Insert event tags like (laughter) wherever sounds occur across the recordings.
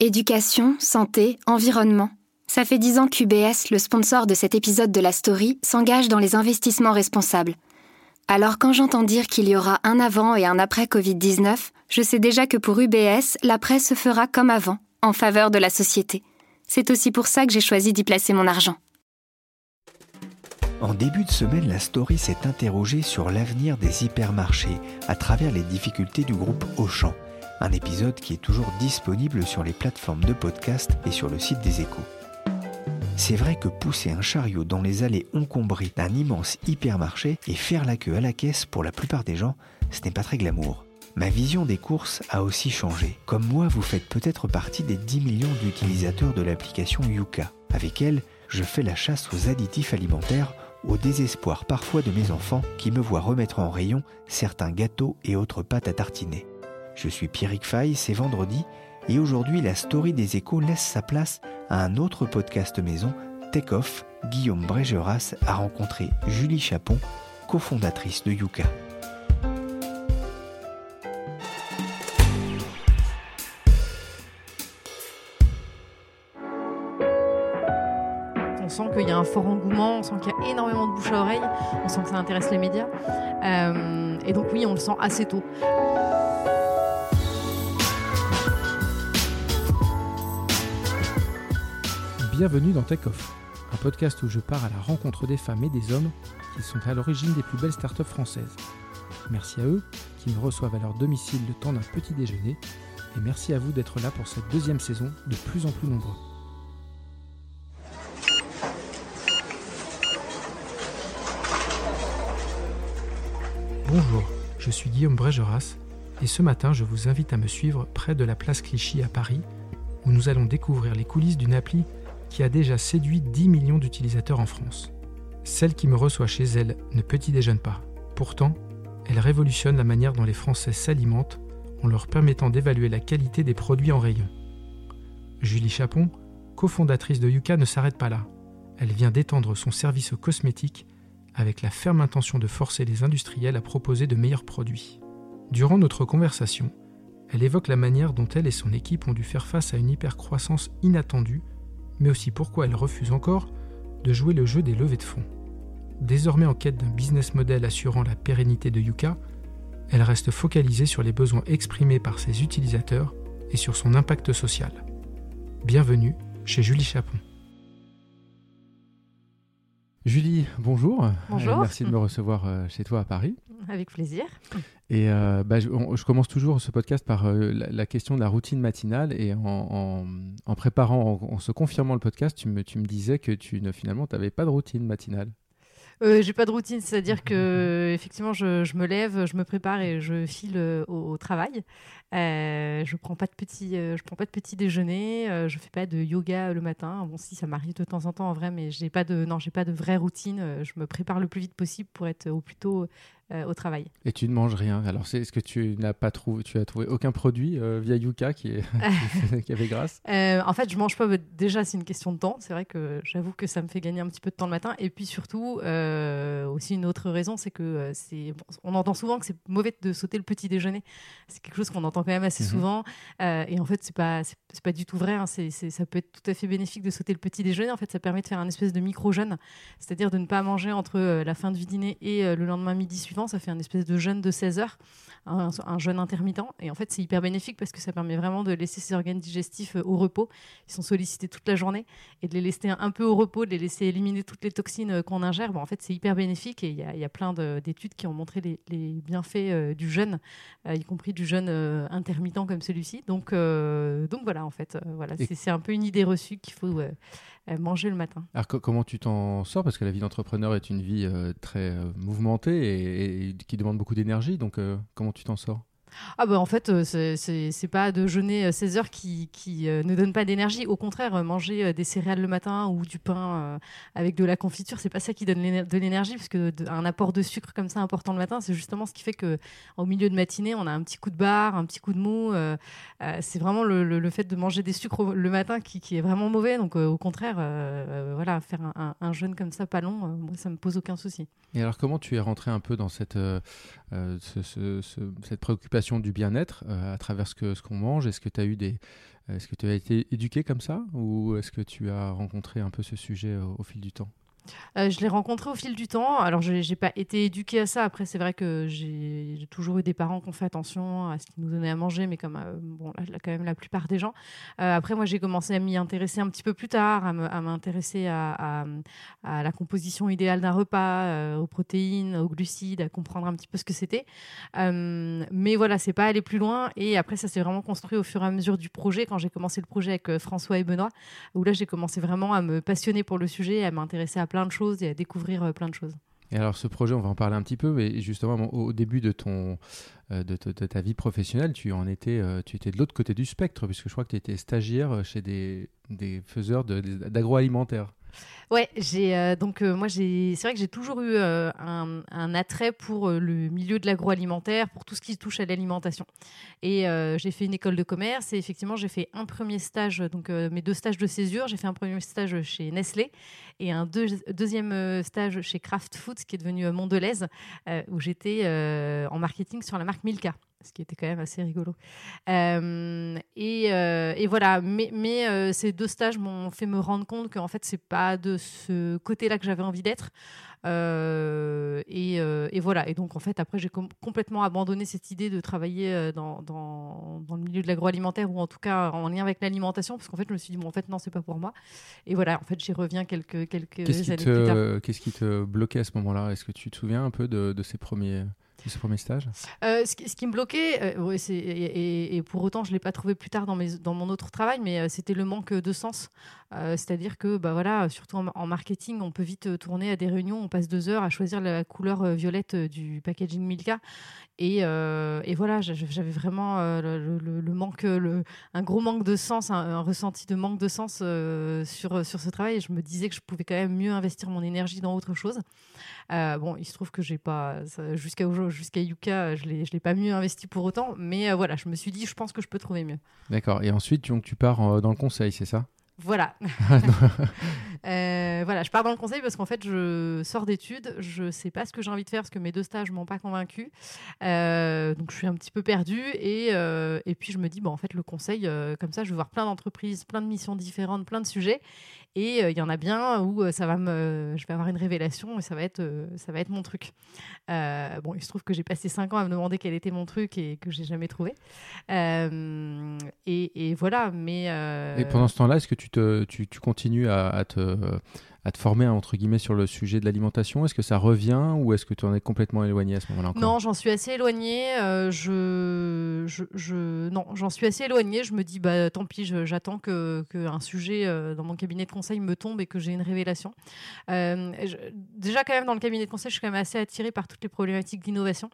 Éducation, santé, environnement. Ça fait dix ans qu'UBS, le sponsor de cet épisode de la story, s'engage dans les investissements responsables. Alors quand j'entends dire qu'il y aura un avant et un après Covid-19, je sais déjà que pour UBS, l'après se fera comme avant, en faveur de la société. C'est aussi pour ça que j'ai choisi d'y placer mon argent. En début de semaine, la story s'est interrogée sur l'avenir des hypermarchés à travers les difficultés du groupe Auchan. Un épisode qui est toujours disponible sur les plateformes de podcast et sur le site des échos. C'est vrai que pousser un chariot dans les allées encombrées d'un immense hypermarché et faire la queue à la caisse pour la plupart des gens, ce n'est pas très glamour. Ma vision des courses a aussi changé. Comme moi, vous faites peut-être partie des 10 millions d'utilisateurs de l'application Yuka. Avec elle, je fais la chasse aux additifs alimentaires au désespoir parfois de mes enfants qui me voient remettre en rayon certains gâteaux et autres pâtes à tartiner. Je suis Pierrick Fay, c'est vendredi, et aujourd'hui la story des échos laisse sa place à un autre podcast maison, Take Off. Guillaume Brégeras a rencontré Julie Chapon, cofondatrice de Yuka. On sent qu'il y a un fort engouement, on sent qu'il y a énormément de bouche à oreille, on sent que ça intéresse les médias. Euh, et donc oui, on le sent assez tôt. Bienvenue dans Tech Off, un podcast où je pars à la rencontre des femmes et des hommes qui sont à l'origine des plus belles startups françaises. Merci à eux qui me reçoivent à leur domicile le temps d'un petit déjeuner et merci à vous d'être là pour cette deuxième saison de plus en plus nombreux. Bonjour, je suis Guillaume Brégeras et ce matin je vous invite à me suivre près de la place Clichy à Paris où nous allons découvrir les coulisses d'une appli qui a déjà séduit 10 millions d'utilisateurs en France. Celle qui me reçoit chez elle ne petit déjeune pas. Pourtant, elle révolutionne la manière dont les Français s'alimentent en leur permettant d'évaluer la qualité des produits en rayon. Julie Chapon, cofondatrice de Yuka, ne s'arrête pas là. Elle vient d'étendre son service aux cosmétiques avec la ferme intention de forcer les industriels à proposer de meilleurs produits. Durant notre conversation, elle évoque la manière dont elle et son équipe ont dû faire face à une hypercroissance inattendue, mais aussi pourquoi elle refuse encore de jouer le jeu des levées de fonds. Désormais en quête d'un business model assurant la pérennité de Yuka, elle reste focalisée sur les besoins exprimés par ses utilisateurs et sur son impact social. Bienvenue chez Julie Chapon. Julie, bonjour. Bonjour. Euh, merci de me recevoir euh, chez toi à Paris. Avec plaisir. Et euh, bah, je, on- je commence toujours ce podcast par euh, la, la question de la routine matinale. Et en, en- en préparant, en, en se confirmant le podcast, tu me, tu me disais que tu ne, finalement, tu n'avais pas de routine matinale. Euh, j'ai pas de routine, c'est-à-dire que effectivement, je, je me lève, je me prépare et je file euh, au, au travail. Euh, je prends pas de petit, euh, je prends pas de petit déjeuner. je fais pas de yoga le matin. Bon, si ça m'arrive de temps en temps en vrai, mais j'ai pas de, non, j'ai pas de vraie routine. Je me prépare le plus vite possible pour être au plus tôt euh, au travail. Et tu ne manges rien. Alors, c'est- est-ce que tu n'as pas trouvé, tu as trouvé aucun produit euh, via Yuka qui, est, (laughs) (laughs) qui avait grâce? Euh, en fait, je mange pas. Déjà, c'est une question de temps. C'est vrai que j'avoue que ça me fait gagner un petit peu de temps le matin. Et puis surtout, aussi une autre raison, c'est que c'est. bon, on entend souvent que c'est mauvais de sauter le petit déjeuner. C'est quelque chose qu'on entend quand même assez Mhm. souvent. Et en fait, c'est pas. C'est pas du tout vrai. hein. C'est- ça peut être tout à fait bénéfique de sauter le petit déjeuner. En fait, ça permet de faire un espèce de micro jeûne, c'est-à-dire de ne pas manger entre la fin du dîner et le lendemain midi suivant. Ça fait un espèce de jeûne de 16 heures, un, un jeûne intermittent. Et en fait, c'est hyper bénéfique parce que ça permet vraiment de laisser ses organes digestifs euh, au repos. Ils sont sollicités toute la journée et de les laisser un peu au repos, de les laisser éliminer toutes les toxines euh, qu'on ingère. Bon, en fait, c'est hyper bénéfique et il y, a- il y a plein de- d'études qui ont montré les, les bienfaits euh, du jeûne, euh, y compris du jeûne euh, intermittent comme celui-ci. Donc, donc voilà, en fait, voilà, c'est un peu une idée reçue qu'il faut manger le matin. Alors, co- comment tu t'en sors? Parce que la vie d'entrepreneur est une vie euh, très euh, mouvementée et, et qui demande beaucoup d'énergie. Donc, euh, comment tu t'en sors? Ah bah en fait, euh, c'est pas de jeûner 16 euh, heures qui, qui euh, ne donne pas d'énergie. Au contraire, manger des céréales le matin ou du pain avec de la confiture, c'est pas ça qui donne de l'énergie, parce un apport de sucre comme ça important le matin, c'est justement ce qui fait que au milieu de matinée, on a un petit coup de barre, un petit coup de mou. c'est vraiment le, le, fait de manger des sucres le matin qui, qui est vraiment mauvais. Donc au contraire, voilà, faire un, un, jeûne comme ça pas long, moi ça me pose aucun souci. Et alors comment tu es rentré un peu dans cette, cette préoccupation du bien-être euh, à travers ce qu'on ce qu'on mange? Est-ce que tu as eu des, est-ce que tu as été éduqué comme ça? Ou est-ce que tu as rencontré un peu ce sujet au fil du temps? Euh, je l'ai rencontré au fil du temps. Alors, je n'ai pas été éduquée à ça. Après, c'est vrai que j'ai toujours eu des parents qui ont fait attention à ce qu'ils nous donnaient à manger, mais comme euh, bon, là, quand même la plupart des gens. Euh, après, moi, j'ai commencé à m'y intéresser un petit peu plus tard, à m'intéresser à, à, la composition idéale d'un repas, aux protéines, aux glucides, à comprendre un petit peu ce que c'était. mais voilà, c'est pas aller plus loin. Et après, ça s'est vraiment construit au fur et à mesure du projet. Quand j'ai commencé le projet avec François et Benoît, où là, j'ai commencé vraiment à me passionner pour le sujet, à m'intéresser à plein de choses et à découvrir euh, plein de choses. Et alors ce projet, on va en parler un petit peu, mais justement au début de ton euh, de, ta vie professionnelle, tu en étais, euh, tu étais de l'autre côté du spectre, puisque je crois que tu étais stagiaire chez des, des faiseurs d'agroalimentaire. Ouais, j'ai euh, donc euh, moi j'ai c'est vrai que j'ai toujours eu euh, un, attrait pour le milieu de l'agroalimentaire, pour tout ce qui touche à l'alimentation. Et j'ai fait une école de commerce et effectivement j'ai fait un premier stage, donc mes deux stages de césure. J'ai fait un premier stage chez Nestlé et un deuxième stage chez Kraft Foods qui est devenu Mondelez, où j'étais en marketing sur la marque Milka ce qui était quand même assez rigolo. Euh, et, euh, et, voilà, mais, mais euh, ces deux stages m'ont fait me rendre compte qu'en fait, c'est pas de ce côté-là que j'avais envie d'être. Et, et, voilà, et donc en fait, après, j'ai complètement abandonné cette idée de travailler dans, dans, dans le milieu de l'agroalimentaire ou en tout cas en lien avec l'alimentation, parce qu'en fait, je me suis dit, bon, en fait, non, c'est pas pour moi. Et voilà, en fait, j'y reviens quelques, quelques années plus tard. Qu'est-ce qui te bloquait à ce moment-là? Est-ce que tu te souviens un peu de, de ces premiers ce premier stage euh, ce, qui, me bloquait, euh, et, pour autant je ne l'ai pas trouvé plus tard dans, mon autre travail, mais euh, c'était le manque de sens. C'est-à-dire que, bah, voilà, surtout en, marketing, on peut vite tourner à des réunions, on passe deux heures à choisir la couleur violette du packaging Milka. Et, voilà, j'avais vraiment le, manque, un gros manque de sens, un, ressenti de manque de sens sur, ce travail. Je me disais que je pouvais quand même mieux investir mon énergie dans autre chose. Bon, il se trouve que j'ai pas, jusqu'à jusqu'à Yuka, je ne l'ai pas mieux investi pour autant. Mais euh, voilà, je me suis dit, je pense que je peux trouver mieux. D'accord. Et ensuite, donc, tu pars euh, dans le conseil, c'est ça? Voilà. (laughs) (laughs) Euh, voilà, je pars dans le conseil parce qu'en fait, je sors d'études, je sais pas ce que j'ai envie de faire parce que mes deux stages m'ont pas convaincu. donc, je suis un petit peu perdue et, et puis je me dis, bon, en fait, le conseil, comme ça, je vais voir plein d'entreprises, plein de missions différentes, plein de sujets. Et euh, il y en a bien où euh, ça va me, je vais avoir une révélation et ça va être, euh, ça va être mon truc. bon, il se trouve que j'ai passé cinq ans à me demander quel était mon truc et que j'ai jamais trouvé. Et, voilà, mais. Et pendant ce temps-là, est-ce que tu, tu continues à, à te euh, te former entre guillemets sur le sujet de l'alimentation? Est-ce que ça revient ou est-ce que tu en es complètement éloigné à ce moment-là Non, j'en suis assez éloigné. Euh, je, non, j'en suis assez éloigné. Je me dis bah tant pis, j'attends que, un sujet euh, dans mon cabinet de conseil me tombe et que j'ai une révélation. Euh, déjà quand même dans le cabinet de conseil, je suis quand même assez attirée par toutes les problématiques d'innovation.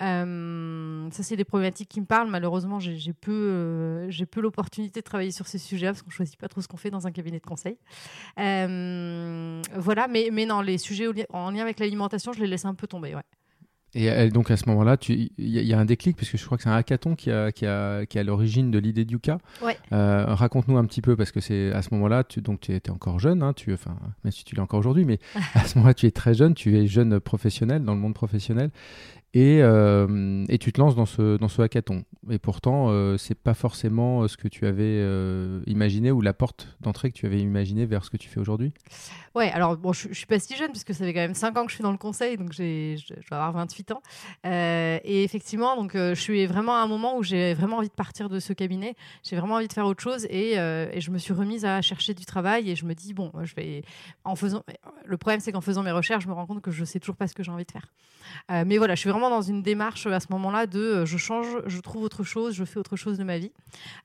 ça c'est des problématiques qui me parlent. Malheureusement, j'ai peu, j'ai peu l'opportunité de travailler sur ces sujets parce qu'on choisit pas trop ce qu'on fait dans un cabinet de conseil. Voilà, mais, mais non, les sujets en lien avec l'alimentation, je les laisse un peu tomber. Ouais. Et donc à ce moment-là, il y, a un déclic, puisque je crois que c'est un hackathon qui, a, qui, a, qui a l'origine de l'idée du cas. Ouais. Euh, raconte-nous un petit peu, parce que c'est à ce moment-là, tu, donc tu étais encore jeune, hein, tu, enfin, même si tu l'es encore aujourd'hui, mais (laughs) à ce moment-là, tu es très jeune, tu es jeune professionnel dans le monde professionnel. Et, euh, et, tu te lances dans ce, dans ce hackathon. Et pourtant, euh, c'est pas forcément euh, ce que tu avais euh, imaginé ou la porte d'entrée que tu avais imaginé vers ce que tu fais aujourd'hui Ouais, alors bon, je, je, suis pas si jeune puisque ça fait quand même 5 ans que je suis dans le conseil, donc je, vais avoir 28 ans. et effectivement, donc je suis vraiment à un moment où j'ai vraiment envie de partir de ce cabinet. J'ai vraiment envie de faire autre chose et, et, je me suis remise à chercher du travail et je me dis bon, je vais en faisant. Le problème, c'est qu'en faisant mes recherches, je me rends compte que je sais toujours pas ce que j'ai envie de faire. mais voilà, je suis vraiment dans une démarche à ce moment-là de je change, je trouve autre chose, je fais autre chose de ma vie.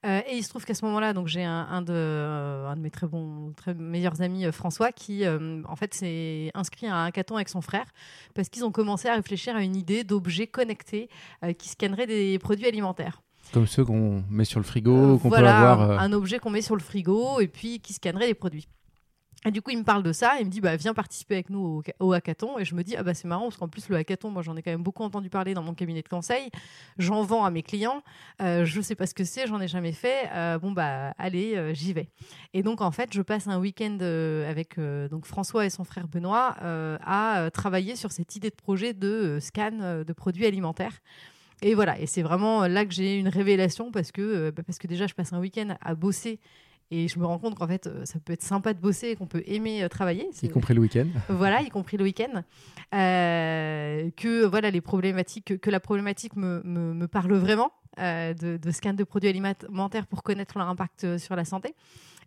et il se trouve qu'à ce moment-là, donc j'ai un, de, un de mes très bons, très meilleurs amis, François, qui en fait s'est inscrit à un hackathon avec son frère parce qu'ils ont commencé à réfléchir à une idée d'objets connectés qui scanneraient des produits alimentaires. Comme ceux qu'on met sur le frigo, qu'on peut avoir. Un objet qu'on met sur le frigo et puis qui scannerait les produits. Et du coup, il me parle de ça, il me dit bah, viens participer avec nous au, hackathon. Et je me dis ah bah c'est marrant parce qu'en plus le hackathon, moi j'en ai quand même beaucoup entendu parler dans mon cabinet de conseil. J'en vends à mes clients. Euh, je sais pas ce que c'est, j'en ai jamais fait. Euh, bon bah allez, euh, j'y vais. Et donc en fait, je passe un week-end euh, avec donc François et son frère Benoît à travailler sur cette idée de projet de scan de produits alimentaires. Et voilà, et c'est vraiment là que j'ai une révélation parce que, bah, parce que déjà je passe un week-end à bosser et je me rends compte qu'en fait, euh, ça peut être sympa de bosser et qu'on peut aimer euh, travailler. Y compris le week-end. (laughs) Voilà, y compris le week-end. Euh, que voilà, les problématiques, que, la problématique me, me, parle vraiment de, de, scan de produits alimentaires pour connaître leur impact sur la santé.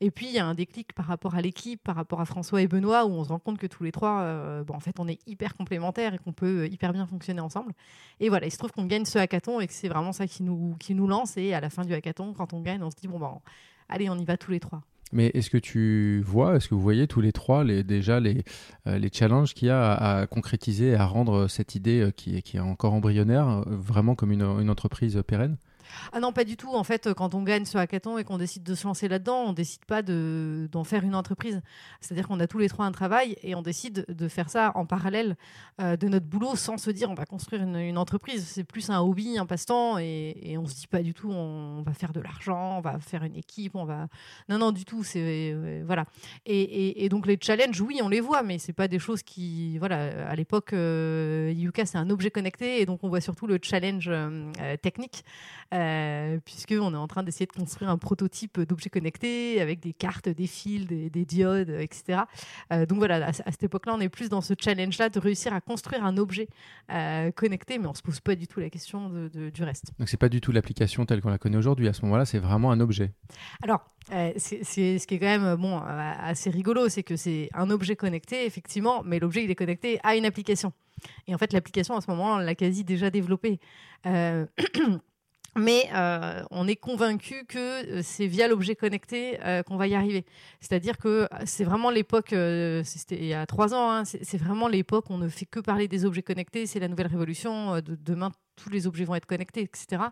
Et puis, il y a un déclic par rapport à l'équipe, par rapport à François et Benoît, où on se rend compte que tous les trois, bon, en fait, on est hyper complémentaires et qu'on peut hyper bien fonctionner ensemble. Et voilà, il se trouve qu'on gagne ce hackathon et que c'est vraiment ça qui nous, qui nous lance. Et à la fin du hackathon, quand on gagne, on se dit, bon, ben, allez, on y va tous les trois. Mais est-ce que tu vois, est-ce que vous voyez tous les trois les, déjà les, euh, les challenges qu'il y a à, concrétiser, à rendre cette idée euh, qui, est encore embryonnaire euh, vraiment comme une entreprise pérenne? Ah non, pas du tout. En fait, quand on gagne ce hackathon et qu'on décide de se lancer là-dedans, on décide pas d'en faire une entreprise. C'est-à-dire qu'on a tous les trois un travail et on décide de faire ça en parallèle euh, de notre boulot sans se dire on va construire une, entreprise. C'est plus un hobby, un passe-temps et, et, on se dit pas du tout on va faire de l'argent, on va faire une équipe, on va. Non, non, du tout. C'est euh, voilà. Et, et, donc les challenges, oui, on les voit, mais c'est pas des choses qui voilà. À l'époque, euh, c'est un objet connecté et donc on voit surtout le challenge technique. Euh, puisqu'on est en train d'essayer de construire un prototype d'objet connecté avec des cartes, des fils, des, diodes, etc. Euh, donc voilà, à, cette époque-là, on est plus dans ce challenge-là de réussir à construire un objet euh, connecté, mais on ne se pose pas du tout la question de, du reste. Donc c'est pas du tout l'application telle qu'on la connaît aujourd'hui. À ce moment-là, c'est vraiment un objet. Alors, c'est ce qui est quand même bon, assez rigolo, c'est que c'est un objet connecté, effectivement, mais l'objet, il est connecté à une application. Et en fait, l'application, à ce moment-là, on l'a quasi déjà développée. (clears throat) Mais euh, on est convaincu que euh, c'est via l'objet connecté euh, qu'on va y arriver. C'est-à-dire que c'est vraiment l'époque, c'était il y a trois ans, hein, c'est vraiment l'époque où on ne fait que parler des objets connectés, c'est la nouvelle révolution. de, demain, tous les objets vont être connectés, etc.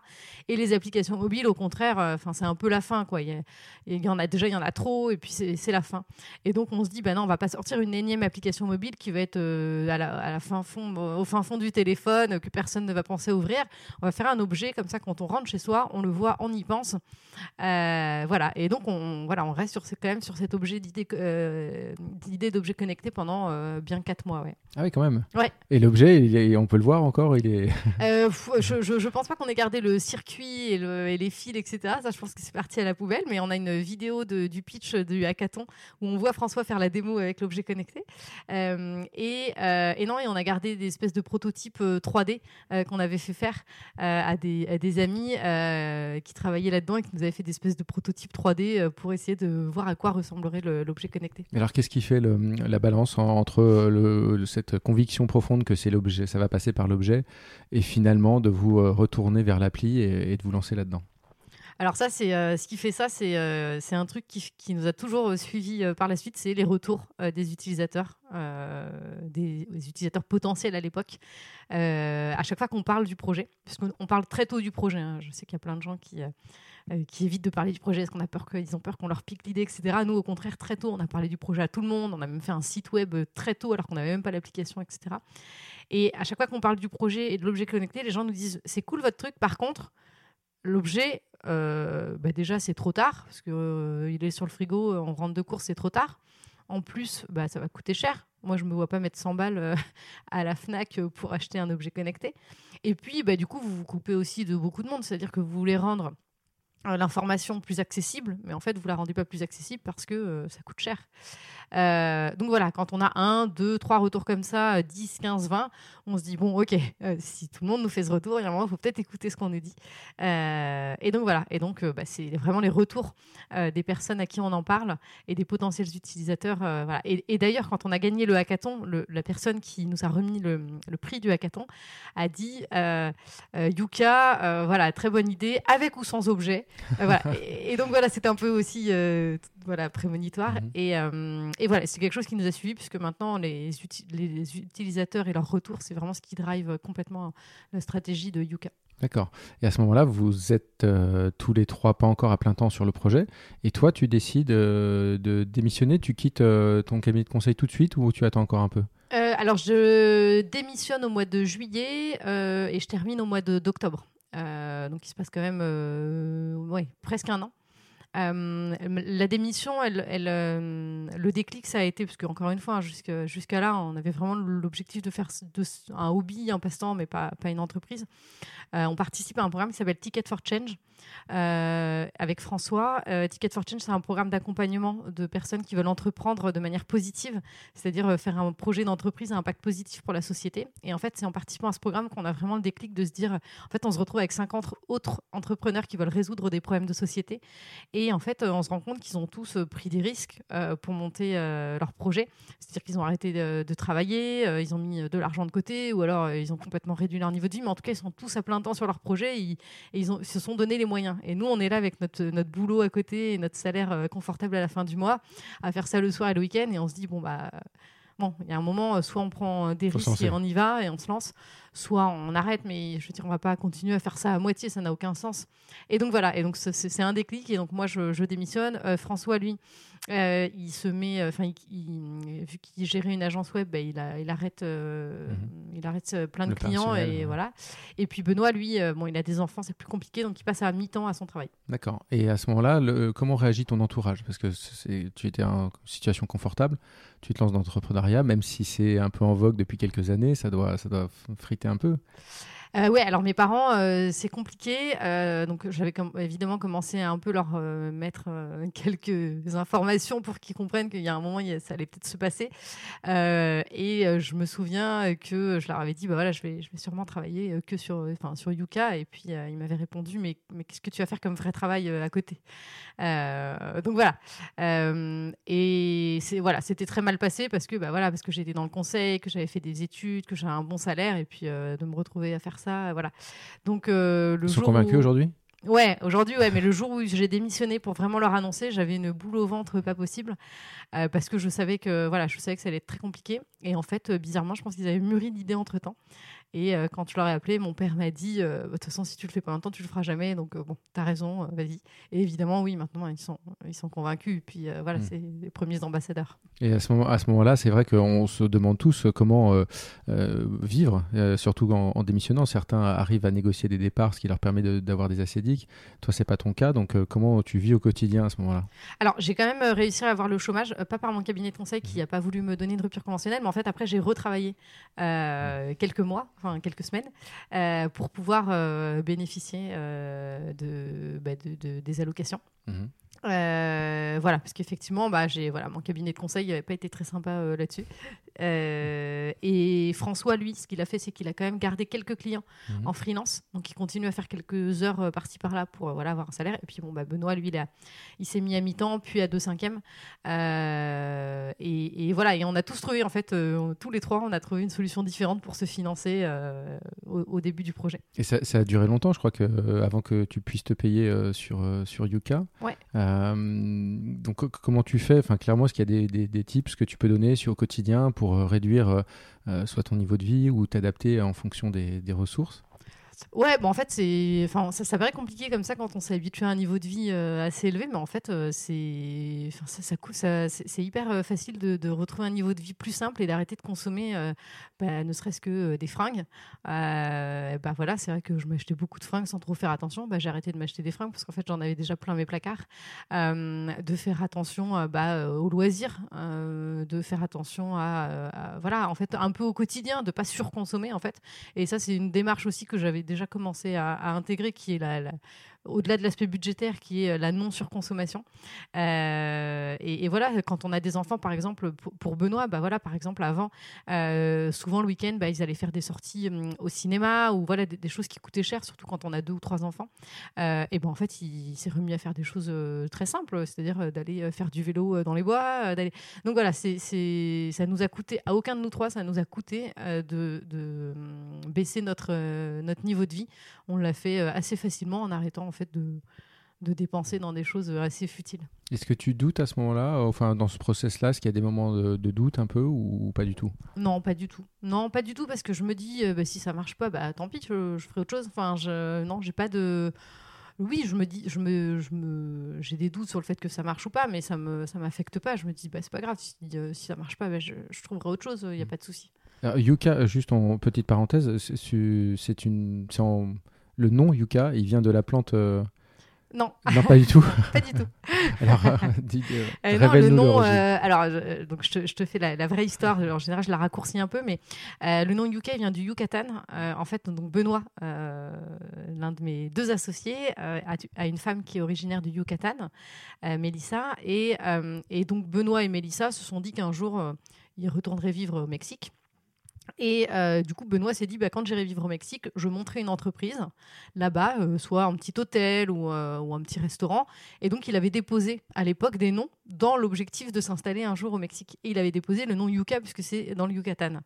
Et les applications mobiles, au contraire, euh, c'est un peu la fin, quoi. Il y, en a déjà, il y en a trop, et puis c'est la fin. Et donc on se dit, ben non, on va pas sortir une énième application mobile qui va être euh, à, la, fin fond, au fin fond du téléphone, que personne ne va penser ouvrir. On va faire un objet comme ça, quand on rentre chez soi, on le voit, on y pense. Euh, voilà. Et donc on, voilà, on reste sur, quand même sur cet objet d'idée d'objet connecté pendant bien quatre mois, ouais. Ah oui, quand même. Ouais. Et l'objet, on peut le voir encore, il est je, je, pense pas qu'on ait gardé le circuit et, les fils, etc. Ça, je pense que c'est parti à la poubelle. Mais on a une vidéo du pitch du hackathon où on voit François faire la démo avec l'objet connecté. Euh, euh, et, non, et on a gardé des espèces de prototypes 3D euh, qu'on avait fait faire à des, amis qui travaillaient là-dedans et qui nous avaient fait des espèces de prototypes 3D pour essayer de voir à quoi ressemblerait l'objet connecté. Alors, qu'est-ce qui fait la balance entre cette conviction profonde que ça va passer par l'objet, et finalement de vous euh, retourner vers l'appli et, de vous lancer là-dedans alors ça, c'est euh, ce qui fait ça, c'est euh, c'est un truc qui, qui, nous a toujours suivi par la suite, c'est les retours des utilisateurs, des, utilisateurs potentiels à l'époque. à chaque fois qu'on parle du projet, puisqu'on parle très tôt du projet. Hein. je sais qu'il y a plein de gens qui qui évitent de parler du projet parce qu'on a peur qu'ils ont peur qu'on leur pique l'idée, etc. Nous, au contraire, très tôt, on a parlé du projet à tout le monde. On a même fait un site web très tôt alors qu'on n'avait même pas l'application, etc. Et à chaque fois qu'on parle du projet et de l'objet connecté, les gens nous disent c'est cool votre truc, par contre, l'objet, euh, bah déjà c'est trop tard, parce qu'il euh, il est sur le frigo, on rentre de course, c'est trop tard. En plus, bah, ça va coûter cher. Moi, je ne me vois pas mettre 100 balles euh, (laughs) à la FNAC pour acheter un objet connecté. Et puis, bah, du coup, vous vous coupez aussi de beaucoup de monde. C'est-à-dire que vous voulez rendre l'information plus accessible, mais en fait, vous la rendez pas plus accessible parce que ça coûte cher. Euh, donc voilà, quand on a un, deux, trois retours comme ça, 10, 15, 20, on se dit, bon, ok, euh, si tout le monde nous fait ce retour, il y a un moment, il faut peut-être écouter ce qu'on nous dit. Euh, et donc voilà, et donc bah, c'est vraiment les retours des personnes à qui on en parle et des potentiels utilisateurs. Et, d'ailleurs, quand on a gagné le hackathon, la personne qui nous a remis le, prix du hackathon a dit, Yuka, voilà, très bonne idée, avec ou sans objet. Voilà. et, donc voilà, c'était un peu aussi voilà, prémonitoire. Mhm. Et, et voilà, c'est quelque chose qui nous a suivis puisque maintenant les, les utilisateurs et leurs retours, c'est vraiment ce qui drive complètement la stratégie de Yuka. D'accord. Et à ce moment-là, vous êtes euh, tous les trois pas encore à plein temps sur le projet. Et toi, tu décides euh, de démissionner Tu quittes euh, ton cabinet de conseil tout de suite ou tu attends encore un peu? Alors, je démissionne au mois de juillet et je termine au mois d'octobre. Donc, il se passe quand même ouais, presque un an. Euh, la démission, euh, le déclic, ça a été, parce qu'encore une fois, hein, jusqu'à là, on avait vraiment l'objectif de faire un hobby, un passe-temps, mais pas, pas une entreprise. Euh, on participe à un programme qui s'appelle Ticket for Change avec François. Ticket for Change, c'est un programme d'accompagnement de personnes qui veulent entreprendre de manière positive, c'est-à-dire faire un projet d'entreprise à impact positif pour la société. Et en fait, c'est en participant à ce programme qu'on a vraiment le déclic de se dire, en fait, on se retrouve avec 50 autres entrepreneurs qui veulent résoudre des problèmes de société. Et et en fait, euh, on se rend compte qu'ils ont tous euh, pris des risques euh, pour monter leur projet. C'est-à-dire qu'ils ont arrêté de, travailler, ils ont mis de l'argent de côté, ou alors ils ont complètement réduit leur niveau de vie. Mais en tout cas, ils sont tous à plein temps sur leur projet et, ils, se sont donné les moyens. Et nous, on est là avec notre, notre boulot à côté et notre salaire confortable à la fin du mois, à faire ça le soir et le week-end. Et on se dit, bon, bah bon, il y a un moment, soit on prend des risques et on y va et on se lance, soit on arrête, mais je veux dire, on va pas continuer à faire ça à moitié, ça n'a aucun sens. Et donc voilà, et donc c'est un déclic, et donc moi je, démissionne. Euh, François, lui, euh, il se met, euh, enfin, vu qu'il gérait une agence web, bah, il, il, arrête, mhm. il arrête plein de clients, et voilà. Et puis Benoît, lui, bon, il a des enfants, c'est plus compliqué, donc il passe à mi-temps à son travail. D'accord. Et à ce moment-là, comment réagit ton entourage? Parce que tu étais en situation confortable, tu te lances dans l'entrepreneuriat, même si c'est un peu en vogue depuis quelques années, ça doit, ça doit friter un peu euh, ouais, alors mes parents, euh, c'est compliqué. Euh, donc j'avais évidemment commencé à un peu leur euh, mettre (laughs) quelques informations pour qu'ils comprennent qu'il y a un moment, ça allait peut-être se passer. et je me souviens que je leur avais dit, bah voilà, je vais, je vais sûrement travailler que sur, enfin sur Yuka. Et puis ils m'avaient répondu, mais, mais qu'est-ce que tu vas faire comme vrai travail à côté? Donc voilà. et c'est voilà, c'était très mal passé parce que bah voilà, parce que j'étais dans le conseil, que j'avais fait des études, que j'avais un bon salaire, et puis de me retrouver à faire ça voilà. Donc euh, le Ils sont convaincus aujourd'hui? Ouais, aujourd'hui, ouais, mais le jour où j'ai démissionné pour vraiment leur annoncer, j'avais une boule au ventre pas possible euh, parce que je savais que voilà, je savais que ça allait être très compliqué. Et en fait, euh, bizarrement, je pense qu'ils avaient mûri l'idée entre temps. Et euh, quand je leur ai appelé, mon père m'a dit euh, De toute façon, si tu le fais pas longtemps, tu le feras jamais. Donc, euh, bon, tu as raison, vas-y. Et évidemment, oui, maintenant, ils sont, ils sont convaincus. puis, voilà, mm. c'est les premiers ambassadeurs. Et à ce, moment, à ce moment-là, c'est vrai qu'on se demande tous comment vivre, surtout en, démissionnant. Certains arrivent à négocier des départs, ce qui leur permet d'avoir des acédiques. Toi, c'est pas ton cas. Donc, comment tu vis au quotidien à ce moment-là? Alors, j'ai quand même réussi à avoir le chômage, pas par mon cabinet de conseil qui n'a mm. pas voulu me donner une rupture conventionnelle, mais en fait, après, j'ai retravaillé mm. quelques mois quelques semaines, euh, pour pouvoir euh, bénéficier euh, bah, de, des allocations. Mhm. Euh, voilà, parce qu'effectivement, bah, j'ai voilà, mon cabinet de conseil n'avait pas été très sympa euh, là-dessus. Euh, et François, lui, ce qu'il a fait, c'est qu'il a quand même gardé quelques clients mhm. en freelance, donc il continue à faire quelques heures par-ci par-là pour voilà avoir un salaire. Et puis bon, bah, Benoît, lui, il, a, il s'est mis à mi-temps, puis à deux cinquièmes. Et, et, voilà, et on a tous trouvé en fait, tous les trois, on a trouvé une solution différente pour se financer au, début du projet. Et ça, ça, a duré longtemps, je crois que avant que tu puisses te payer sur sur Yuka. Ouais. Euh, donc comment tu fais? Enfin, clairement, est-ce qu'il y a des, tips que tu peux donner sur au quotidien pour euh, réduire euh, soit ton niveau de vie ou t'adapter en fonction des ressources? Ouais, bon, en fait, c'est, enfin, ça, paraît compliqué comme ça quand on s'est habitué à un niveau de vie euh, assez élevé, mais en fait, euh, c'est, enfin, ça, ça, c'est hyper euh, facile de, retrouver un niveau de vie plus simple et d'arrêter de consommer, bah, ne serait-ce que des fringues. bah voilà, c'est vrai que je m'achetais beaucoup de fringues sans trop faire attention. Bah, j'ai arrêté de m'acheter des fringues parce qu'en fait, j'en avais déjà plein mes placards. de faire attention, bah, aux loisirs, de faire attention à, voilà, en fait, un peu au quotidien, de pas surconsommer en fait. Et ça, c'est une démarche aussi que j'avais déjà commencé à, intégrer, qui est la, au-delà de l'aspect budgétaire qui est la non-surconsommation. Et, et, voilà, quand on a des enfants, par exemple, pour, Benoît, bah voilà, par exemple, avant, souvent le week-end, bah, ils allaient faire des sorties hum, au cinéma ou voilà, des, choses qui coûtaient cher, surtout quand on a deux ou trois enfants. et ben en fait, il, s'est remis à faire des choses très simples, c'est-à-dire d'aller faire du vélo dans les bois. Donc voilà, c'est, ça nous a coûté, à aucun de nous trois, ça nous a coûté de, de, hum, baisser notre, notre niveau de vie. On l'a fait assez facilement en arrêtant fait de de dépenser dans des choses assez futiles. Est-ce que tu doutes à ce moment-là, enfin dans ce process-là, est-ce qu'il y a des moments de, doute un peu ou, pas du tout? Non, pas du tout. Non, pas du tout parce que je me dis, euh, bah, si ça marche pas, bah tant pis, je, ferai autre chose. Enfin, je, non, j'ai pas de. Oui, je me dis, je me, je me, j'ai des doutes sur le fait que ça marche ou pas, mais ça me, ça m'affecte pas. Je me dis, bah c'est pas grave. Si, euh, si ça marche pas, bah, je, je, trouverai autre chose. Il n'y a mm. pas de souci. Yuka, juste en petite parenthèse, c'est une, le nom Yuka, il vient de la plante. Euh, non. Non, pas du tout. (laughs) pas du tout. (laughs) alors, euh, dis, euh, non, le nom. Euh, alors, donc je te, je te fais la, vraie histoire. En général, je la raccourcis un peu, mais le nom Yuka vient du Yucatan. en fait, donc Benoît, l'un de mes deux associés, a, une femme qui est originaire du Yucatan, Mélissa, et, et donc Benoît et Mélissa se sont dit qu'un jour ils retourneraient vivre au Mexique. Et euh, du coup, Benoît s'est dit, bah, quand j'irai vivre au Mexique, je monterai une entreprise là-bas, euh, soit un petit hôtel euh, ou, un petit restaurant. Et donc, il avait déposé à l'époque des noms dans l'objectif de s'installer un jour au Mexique. Et il avait déposé le nom Yucca, puisque c'est dans le Yucatan.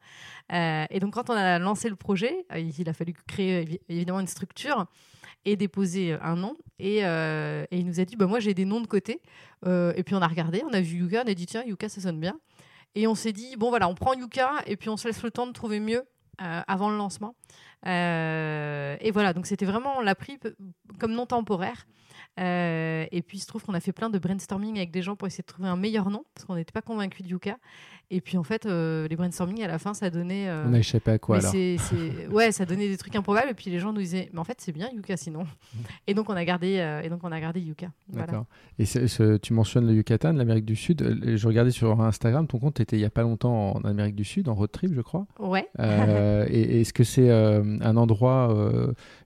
et donc, quand on a lancé le projet, il a fallu créer évidemment une structure et déposer un nom. Et, il nous a dit, bah, moi j'ai des noms de côté. et puis on a regardé, on a vu Yucca, on a dit, tiens, Yucca, ça sonne bien. Et on s'est dit, bon voilà, on prend Yuka et puis on se laisse le temps de trouver mieux euh, avant le lancement. Euh, et voilà, donc c'était vraiment, on l'a pris comme non temporaire. Euh, et puis il se trouve qu'on a fait plein de brainstorming avec des gens pour essayer de trouver un meilleur nom, parce qu'on n'était pas convaincu de Yuka. Et puis en fait, euh, les brainstorming à la fin, ça donnait. Euh, On a échappé à quoi alors (laughs) Ouais, ça donnait des trucs improbables. Et puis les gens nous disaient, mais en fait, c'est bien Yuka sinon. et donc on a gardé, et donc on a gardé Yuka. D'accord. Et tu mentionnes le Yucatan, l'Amérique du Sud. Je regardais sur Instagram, ton compte était il y a pas longtemps en Amérique du Sud, en road trip, je crois. Ouais. et est-ce que c'est un endroit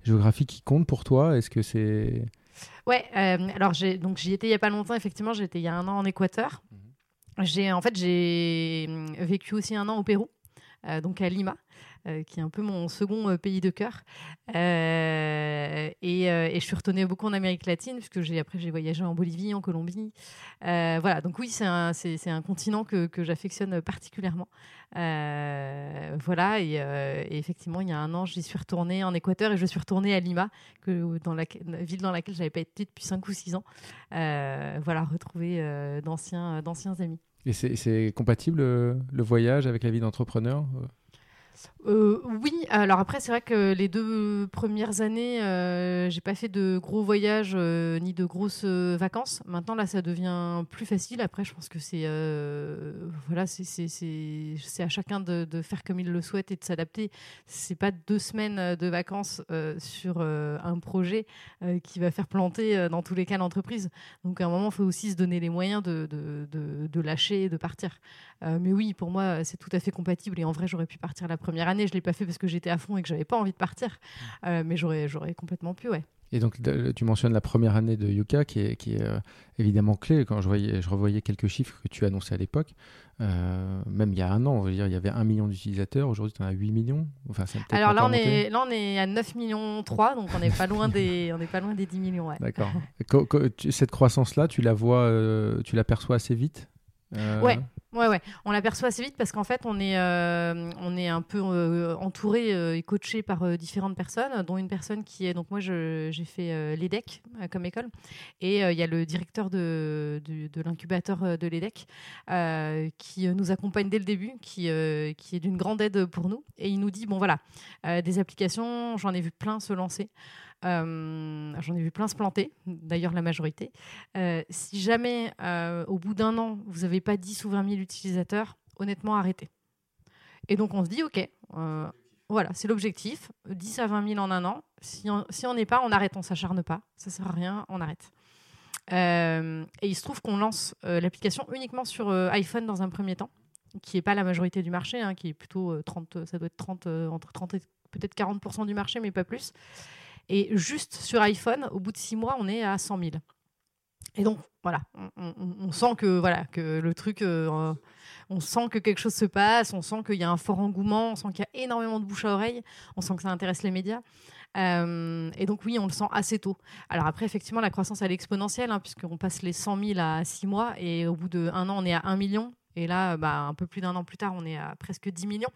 géographique qui compte pour toi? Est-ce que c'est Ouais, euh, alors donc j'y étais il y a pas longtemps, effectivement, j'étais il y a un an en Équateur. Mhm. J'ai en fait j'ai hum, vécu aussi un an au Pérou, euh, donc à Lima. Euh, qui est un peu mon second euh, pays de cœur. Euh, et, je suis retournée beaucoup en Amérique latine, puisque j'ai, après j'ai voyagé en Bolivie, en Colombie. voilà, donc oui, c'est un, continent que, j'affectionne particulièrement. voilà, et, effectivement, il y a un an, j'y suis retournée en Équateur et je suis retournée à Lima, dans la, ville dans laquelle j'avais pas été depuis 5 ou 6 ans. voilà, retrouver d'anciens, d'anciens amis. Et c'est compatible le voyage avec la vie d'entrepreneur euh, oui, alors après, c'est vrai que les deux premières années, euh, j'ai pas fait de gros voyages euh, ni de grosses vacances. Maintenant, là, ça devient plus facile. Après, je pense que c'est voilà, c'est à chacun de, faire comme il le souhaite et de s'adapter. C'est pas deux semaines de vacances sur un projet qui va faire planter dans tous les cas l'entreprise. Donc, à un moment, il faut aussi se donner les moyens de lâcher et de partir. Mais oui, pour moi, c'est tout à fait compatible. Et en vrai, j'aurais pu partir la première année, je l'ai pas fait parce que j'étais à fond et que j'avais pas envie de partir. Euh, mais j'aurais, j'aurais complètement pu, ouais. Et donc, tu mentionnes la première année de Yuka, qui est, qui est euh, évidemment clé. Quand je, voyais, je revoyais quelques chiffres que tu annonçais à l'époque, euh, même il y a un an, on veut dire, il y avait un million d'utilisateurs. Aujourd'hui, tu en as 8 millions. Enfin, Alors là on, est, là, on est à 9 millions 3, donc on n'est pas, loin des, on pas loin des 10 millions. Ouais. D'accord. Cette croissance-là, tu la vois, tu l'aperçois assez vite? Ouais, Ouais, ouais, on l'aperçoit assez vite parce qu'en fait, on est, euh, un peu euh, entouré euh, et coaché par différentes personnes, dont une personne qui est. Donc, moi, j'ai fait l'EDEC comme école. Et il y a le directeur de, de, l'incubateur de l'EDEC qui nous accompagne dès le début, qui, qui est d'une grande aide pour nous. Et il nous dit bon, voilà, des applications, j'en ai vu plein se lancer. Euh, j'en ai vu plein se planter, d'ailleurs la majorité. Euh, si jamais, euh, au bout d'un an, vous n'avez pas 10 ou 20 000 utilisateurs, honnêtement, arrêtez. Et donc on se dit, OK, voilà, c'est l'objectif, 10 à 20 000 en un an. Si on n'est pas, on arrête, on s'acharne pas, ça sert à rien, on arrête. et il se trouve qu'on lance l'application uniquement sur iPhone dans un premier temps, qui n'est pas la majorité du marché, hein, qui est plutôt 30, ça doit être 30, entre 30 et peut-être 40% du marché, mais pas plus. Et juste sur iPhone, au bout de six mois, on est à 100 000. Et donc, voilà, on, sent que, voilà, que le truc, euh, on sent que quelque chose se passe, on sent qu'il y a un fort engouement, on sent qu'il y a énormément de bouche à oreille, on sent que ça intéresse les médias. Euh, et donc oui, on le sent assez tôt. Alors après, effectivement, la croissance, elle est exponentielle, hein, puisqu'on passe les 100 000 à 6 mois, et au bout d'un an, on est à 1 million. Et là, bah, un peu plus d'un an plus tard, on est à presque 10 millions.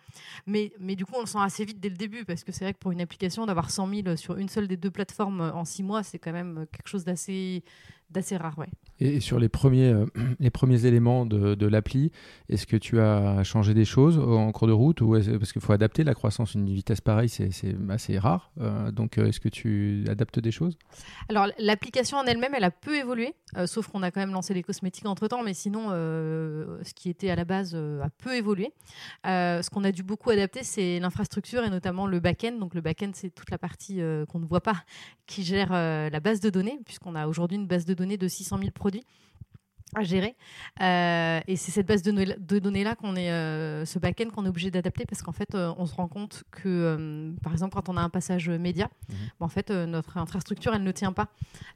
Mais, mais du coup, on le sent assez vite dès le début, parce que c'est vrai que pour une application, d'avoir 100 000 sur une seule des deux plateformes en 6 mois, c'est quand même quelque chose d'assez d'assez rare. Ouais. Et sur les premiers, euh, (clears throat) les premiers éléments de, de l'appli, est-ce que tu as changé des choses en cours de route ou Parce qu'il faut adapter la croissance, une vitesse pareille, c'est assez rare. Euh, donc, euh, est-ce que tu adaptes des choses? Alors, l'application en elle-même, elle a peu évolué, sauf qu'on a quand même lancé les cosmétiques entre-temps, mais sinon, ce qui était à la base a peu évolué. ce qu'on a dû beaucoup adapter, c'est l'infrastructure et notamment le back-end. Donc, le back-end, c'est toute la partie qu'on ne voit pas qui gère la base de données, puisqu'on a aujourd'hui une base de données de 600 000 produits à gérer. Euh, et c'est cette base de, données-là qu'on est, euh, ce back-end qu'on est obligé d'adapter parce qu'en fait, euh, on se rend compte que, par exemple, quand on a un passage média, mhm. en fait, notre infrastructure, elle ne tient pas.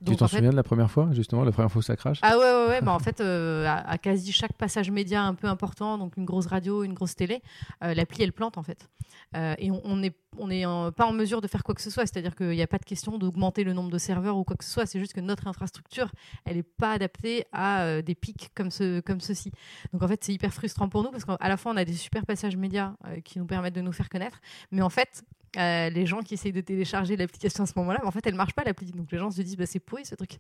Donc, tu t'en souviens de la première fois, justement, la première fois où ça crache? Ah ouais, ouais, ouais. bah, en fait, à, quasi chaque passage média un peu important, donc une grosse radio, une grosse télé, l'appli, elle plante, en fait. et on n'est on n'est pas en mesure de faire quoi que ce soit. C'est-à-dire qu'il n'y a pas de question d'augmenter le nombre de serveurs ou quoi que ce soit. C'est juste que notre infrastructure, elle n'est pas adaptée à des pics comme, ce, comme ceci. Donc en fait, c'est hyper frustrant pour nous parce qu'à la fois, on a des super passages médias euh, qui nous permettent de nous faire connaître, mais en fait, euh, les gens qui essayent de télécharger l'application à ce moment-là, en fait, elle marche pas l'appli. Donc les gens se disent, bah, c'est pourri ce truc.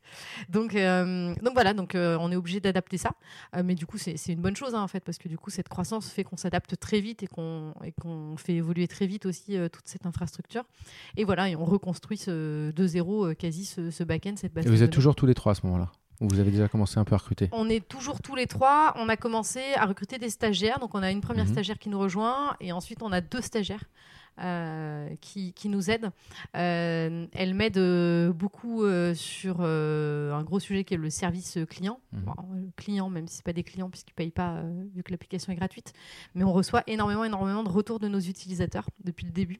Donc, euh, donc voilà, donc on est obligé d'adapter ça. mais du coup, c'est une bonne chose hein, en fait, parce que du coup, cette croissance fait qu'on s'adapte très vite et qu'on qu'on fait évoluer très vite aussi toute cette infrastructure. Et voilà, et on reconstruit ce, de zéro quasi ce, ce back-end, cette base. Et vous êtes toujours tous les trois à ce moment-là vous avez déjà commencé un peu à recruter? On est toujours tous les trois. On a commencé à recruter des stagiaires. Donc on a une première mhm. stagiaire qui nous rejoint et ensuite on a deux stagiaires. Euh, qui, qui, nous aident. Euh, elle m'aide euh, beaucoup sur un gros sujet qui est le service client. Mhm. client, même si ce pas des clients puisqu'ils ne payent pas vu que l'application est gratuite. Mais on reçoit énormément, énormément de retours de nos utilisateurs depuis le début.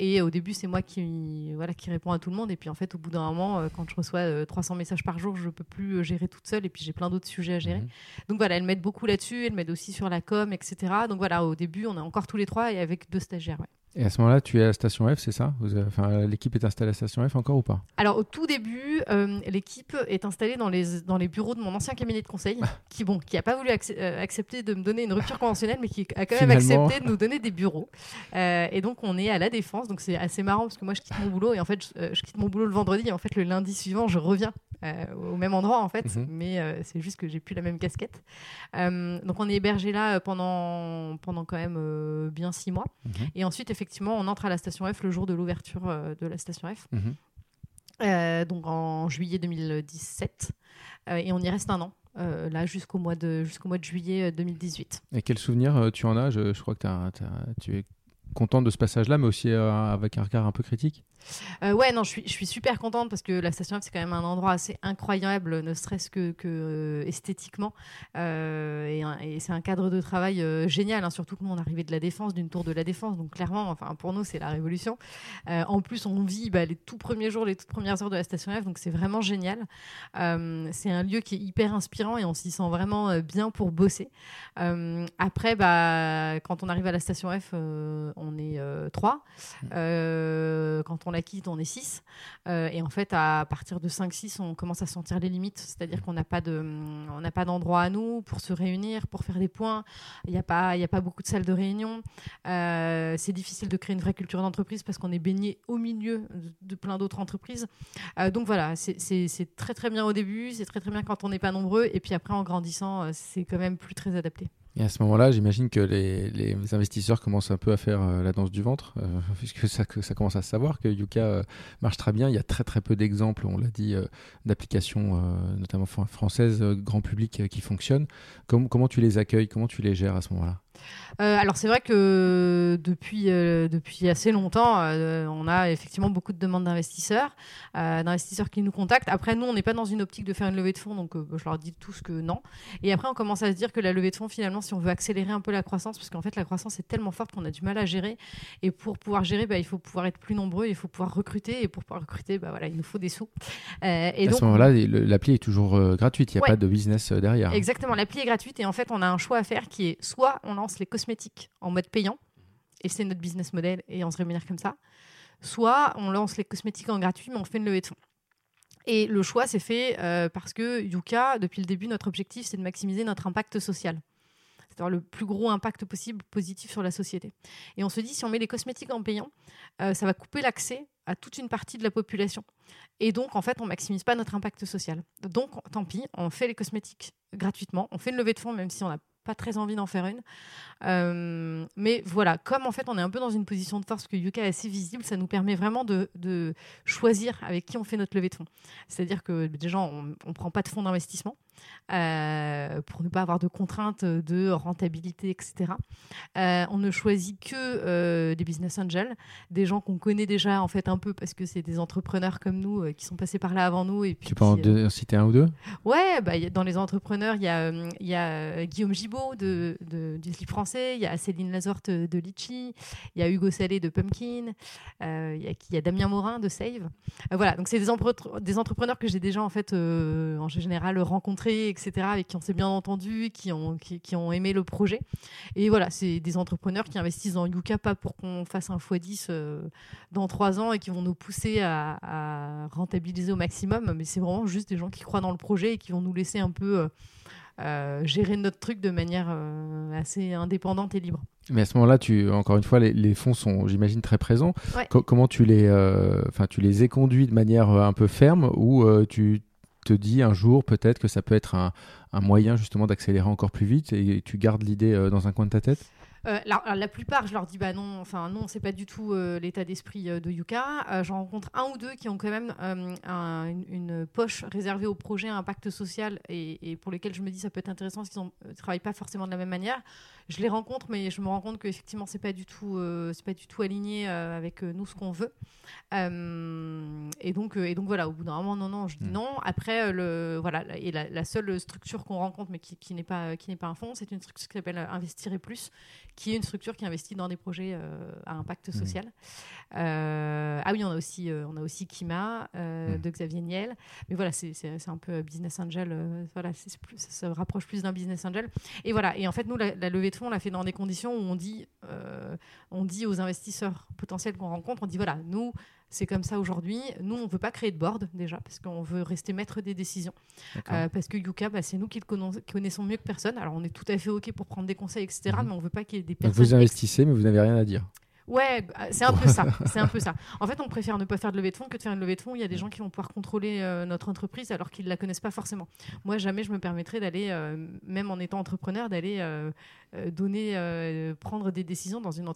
Et au début, c'est moi qui, voilà, qui réponds à tout le monde. Et puis en fait, au bout d'un moment, quand je reçois 300 euh, messages par jour, je ne peux plus gérer toute seule. Et puis j'ai plein d'autres sujets à gérer. Mhm. Donc voilà, elle m'aide beaucoup là-dessus. Elle m'aide aussi sur la com, etc. Donc voilà, au début, on est encore tous les trois et avec deux stagiaires. Et à ce moment-là, tu es à la station F, c'est ça? Enfin, L'équipe est installée à la station F encore ou pas? Alors au tout début, euh, l'équipe est installée dans les, dans les bureaux de mon ancien cabinet de conseil, qui bon, qui n'a pas voulu euh, accepter de me donner une rupture conventionnelle, mais qui a quand même accepté de nous donner des bureaux. Euh, et donc on est à la défense, donc c'est assez marrant parce que moi je quitte mon boulot et en fait je, je, quitte mon boulot le vendredi et en fait le lundi suivant je reviens au même endroit en fait, mhm. mais c'est juste que j'ai plus la même casquette. donc on est hébergé là pendant pendant quand même bien six mois, mhm. et ensuite effectivement on entre à la station F le jour de l'ouverture euh, de la station F. Mhm. Euh, donc en juillet 2017. Euh, et on y reste un an. là jusqu'au mois de jusqu'au mois de juillet 2018. Et quel souvenir tu en as? Je, crois que tu es contente de ce passage-là, mais aussi avec un regard un peu critique? Euh, ouais, non, je suis, je suis super contente parce que la station F, c'est quand même un endroit assez incroyable, ne serait-ce que, euh, esthétiquement. Euh, et, c'est un cadre de travail génial, hein, surtout que nous, on arrivait de la défense, d'une tour de la défense. Donc, clairement, enfin, pour nous, c'est la révolution. en plus, on vit bah, les tout premiers jours, les toutes premières heures de la station F. Donc, c'est vraiment génial. c'est un lieu qui est hyper inspirant et on s'y sent vraiment bien pour bosser. après, bah, quand on arrive à la station F, on est trois. quand la quitte, on est 6. Euh, et en fait, à partir de 5-6, on commence à sentir les limites. C'est-à-dire qu'on n'a pas d'endroit à nous pour se réunir, pour faire des points. Il n'y a, pas, a pas beaucoup de salles de réunion. Euh, c'est difficile de créer une vraie culture d'entreprise parce qu'on est baigné au milieu de, plein d'autres entreprises. Euh, donc voilà, c'est très très bien au début, c'est très très bien quand on n'est pas nombreux. Et puis après, en grandissant, c'est quand même plus très adapté. Et à ce moment-là, j'imagine que les, investisseurs commencent un peu à faire euh, la danse du ventre, euh, (laughs) puisque ça, commence à se savoir que Yuka euh, marche très bien. Il y a très très peu d'exemples, on l'a dit, d'applications, notamment françaises, grand public, qui fonctionnent. comment tu les accueilles? Comment tu les gères à ce moment-là? Alors c'est vrai que depuis, assez longtemps, on a effectivement beaucoup de demandes d'investisseurs, d'investisseurs qui nous contactent. Après, nous, on n'est pas dans une optique de faire une levée de fonds, donc je leur dis tous que non. Et après, on commence à se dire que la levée de fonds, finalement, si on veut accélérer un peu la croissance, parce qu'en fait, la croissance est tellement forte qu'on a du mal à gérer. Et pour pouvoir gérer, bah, il faut pouvoir être plus nombreux, il faut pouvoir recruter. Et pour pouvoir recruter, bah, voilà, il nous faut des sous. Euh, et à ce moment-là, l'appli est toujours euh, gratuite, il n'y a pas de business euh, derrière. Exactement, l'appli est gratuite et en fait, on a un choix à faire qui est soit on lance les cosmétiques en mode payant, et c'est notre business model, et on se rémunère comme ça, soit on lance les cosmétiques en gratuit, mais on fait une levée de fonds. Et le choix s'est fait parce que Yuka, depuis le début, notre objectif, c'est de maximiser notre impact social c'est-à-dire le plus gros impact possible positif sur la société. Et on se dit, si on met les cosmétiques en payant, euh, ça va couper l'accès à toute une partie de la population. Et donc, en fait, on maximise pas notre impact social. Donc, tant pis, on fait les cosmétiques gratuitement, on fait une levée de fonds, même si on n'a pas très envie d'en faire une. Euh, mais voilà, comme en fait on est un peu dans une position de force que Yuka est assez visible, ça nous permet vraiment de, de choisir avec qui on fait notre levée de fonds. C'est-à-dire que déjà, on ne prend pas de fonds d'investissement. Euh, pour ne pas avoir de contraintes de rentabilité, etc. Euh, on ne choisit que euh, des business angels, des gens qu'on connaît déjà en fait un peu parce que c'est des entrepreneurs comme nous qui sont passés par là avant nous. Et puis, tu peux en citer un ou deux? Ouais, bah, dans les entrepreneurs, il y a, y a Guillaume Gibaud de, du slip français, il y a Céline Lazorte de Litchi, il y a Hugo Salé de Pumpkin, il y, a Damien Morin de Save. voilà, donc c'est des, des, entrepreneurs que j'ai déjà en fait en général rencontrés etc., avec qui on s'est bien entendu, qui ont, qui, ont aimé le projet. Et voilà, c'est des entrepreneurs qui investissent dans Yuka pas pour qu'on fasse un x10 euh, dans trois ans et qui vont nous pousser à, rentabiliser au maximum, mais c'est vraiment juste des gens qui croient dans le projet et qui vont nous laisser un peu euh, euh, gérer notre truc de manière assez indépendante et libre. Mais à ce moment-là, tu, encore une fois, les, fonds sont, j'imagine, très présents. comment tu les, enfin, tu les ai conduits de manière un peu ferme ou tu te dis un jour peut-être que ça peut être un, un moyen justement d'accélérer encore plus vite et tu gardes l'idée euh, dans un coin de ta tête? Euh, la, plupart, je leur dis bah non, enfin non, c'est pas du tout euh, l'état d'esprit euh, de Yuka. J'en rencontre un ou deux qui ont quand même une, poche réservée au projet à impact social et, pour lesquels je me dis ça peut être intéressant parce qu'ils ne travaillent pas forcément de la même manière. Je les rencontre, mais je me rends compte qu'effectivement c'est pas du tout, c'est pas du tout aligné avec nous ce qu'on veut. et donc et donc voilà, au bout d'un moment non non, je dis hmm. non. Après le voilà et la, seule structure qu'on rencontre mais qui, qui n'est pas qui n'est pas un fonds, c'est une structure qui s'appelle Investir et plus qui est une structure qui investit dans des projets euh, à impact mmh. social. Euh, ah oui, on a aussi, euh, on a aussi Kima mmh. de Xavier Niel. Mais voilà, c'est un peu business angel. voilà, plus, ça se rapproche plus d'un business angel. Et voilà. Et en fait, nous, la, levée de on l'a fait dans des conditions où on dit, on dit aux investisseurs potentiels qu'on rencontre, on dit voilà, nous, c'est comme ça aujourd'hui. Nous, on ne veut pas créer de board déjà, parce qu'on veut rester maître des décisions. Euh, parce que Yuka, bah, c'est nous qui le connaissons mieux que personne. Alors, on est tout à fait OK pour prendre des conseils, etc. Mhm. Mais on ne veut pas qu'il y ait des personnes. vous investissez, mais vous n'avez rien à dire. Ouais, bah, c'est un peu ça. C'est un peu ça. En fait, on préfère ne pas faire de levée de fonds que de faire une levée de fonds. Il y a des gens qui vont pouvoir contrôler euh, notre entreprise alors qu'ils ne la connaissent pas forcément. Moi, jamais je me permettrais d'aller, euh, même en étant entrepreneur, d'aller donner, prendre des décisions dans une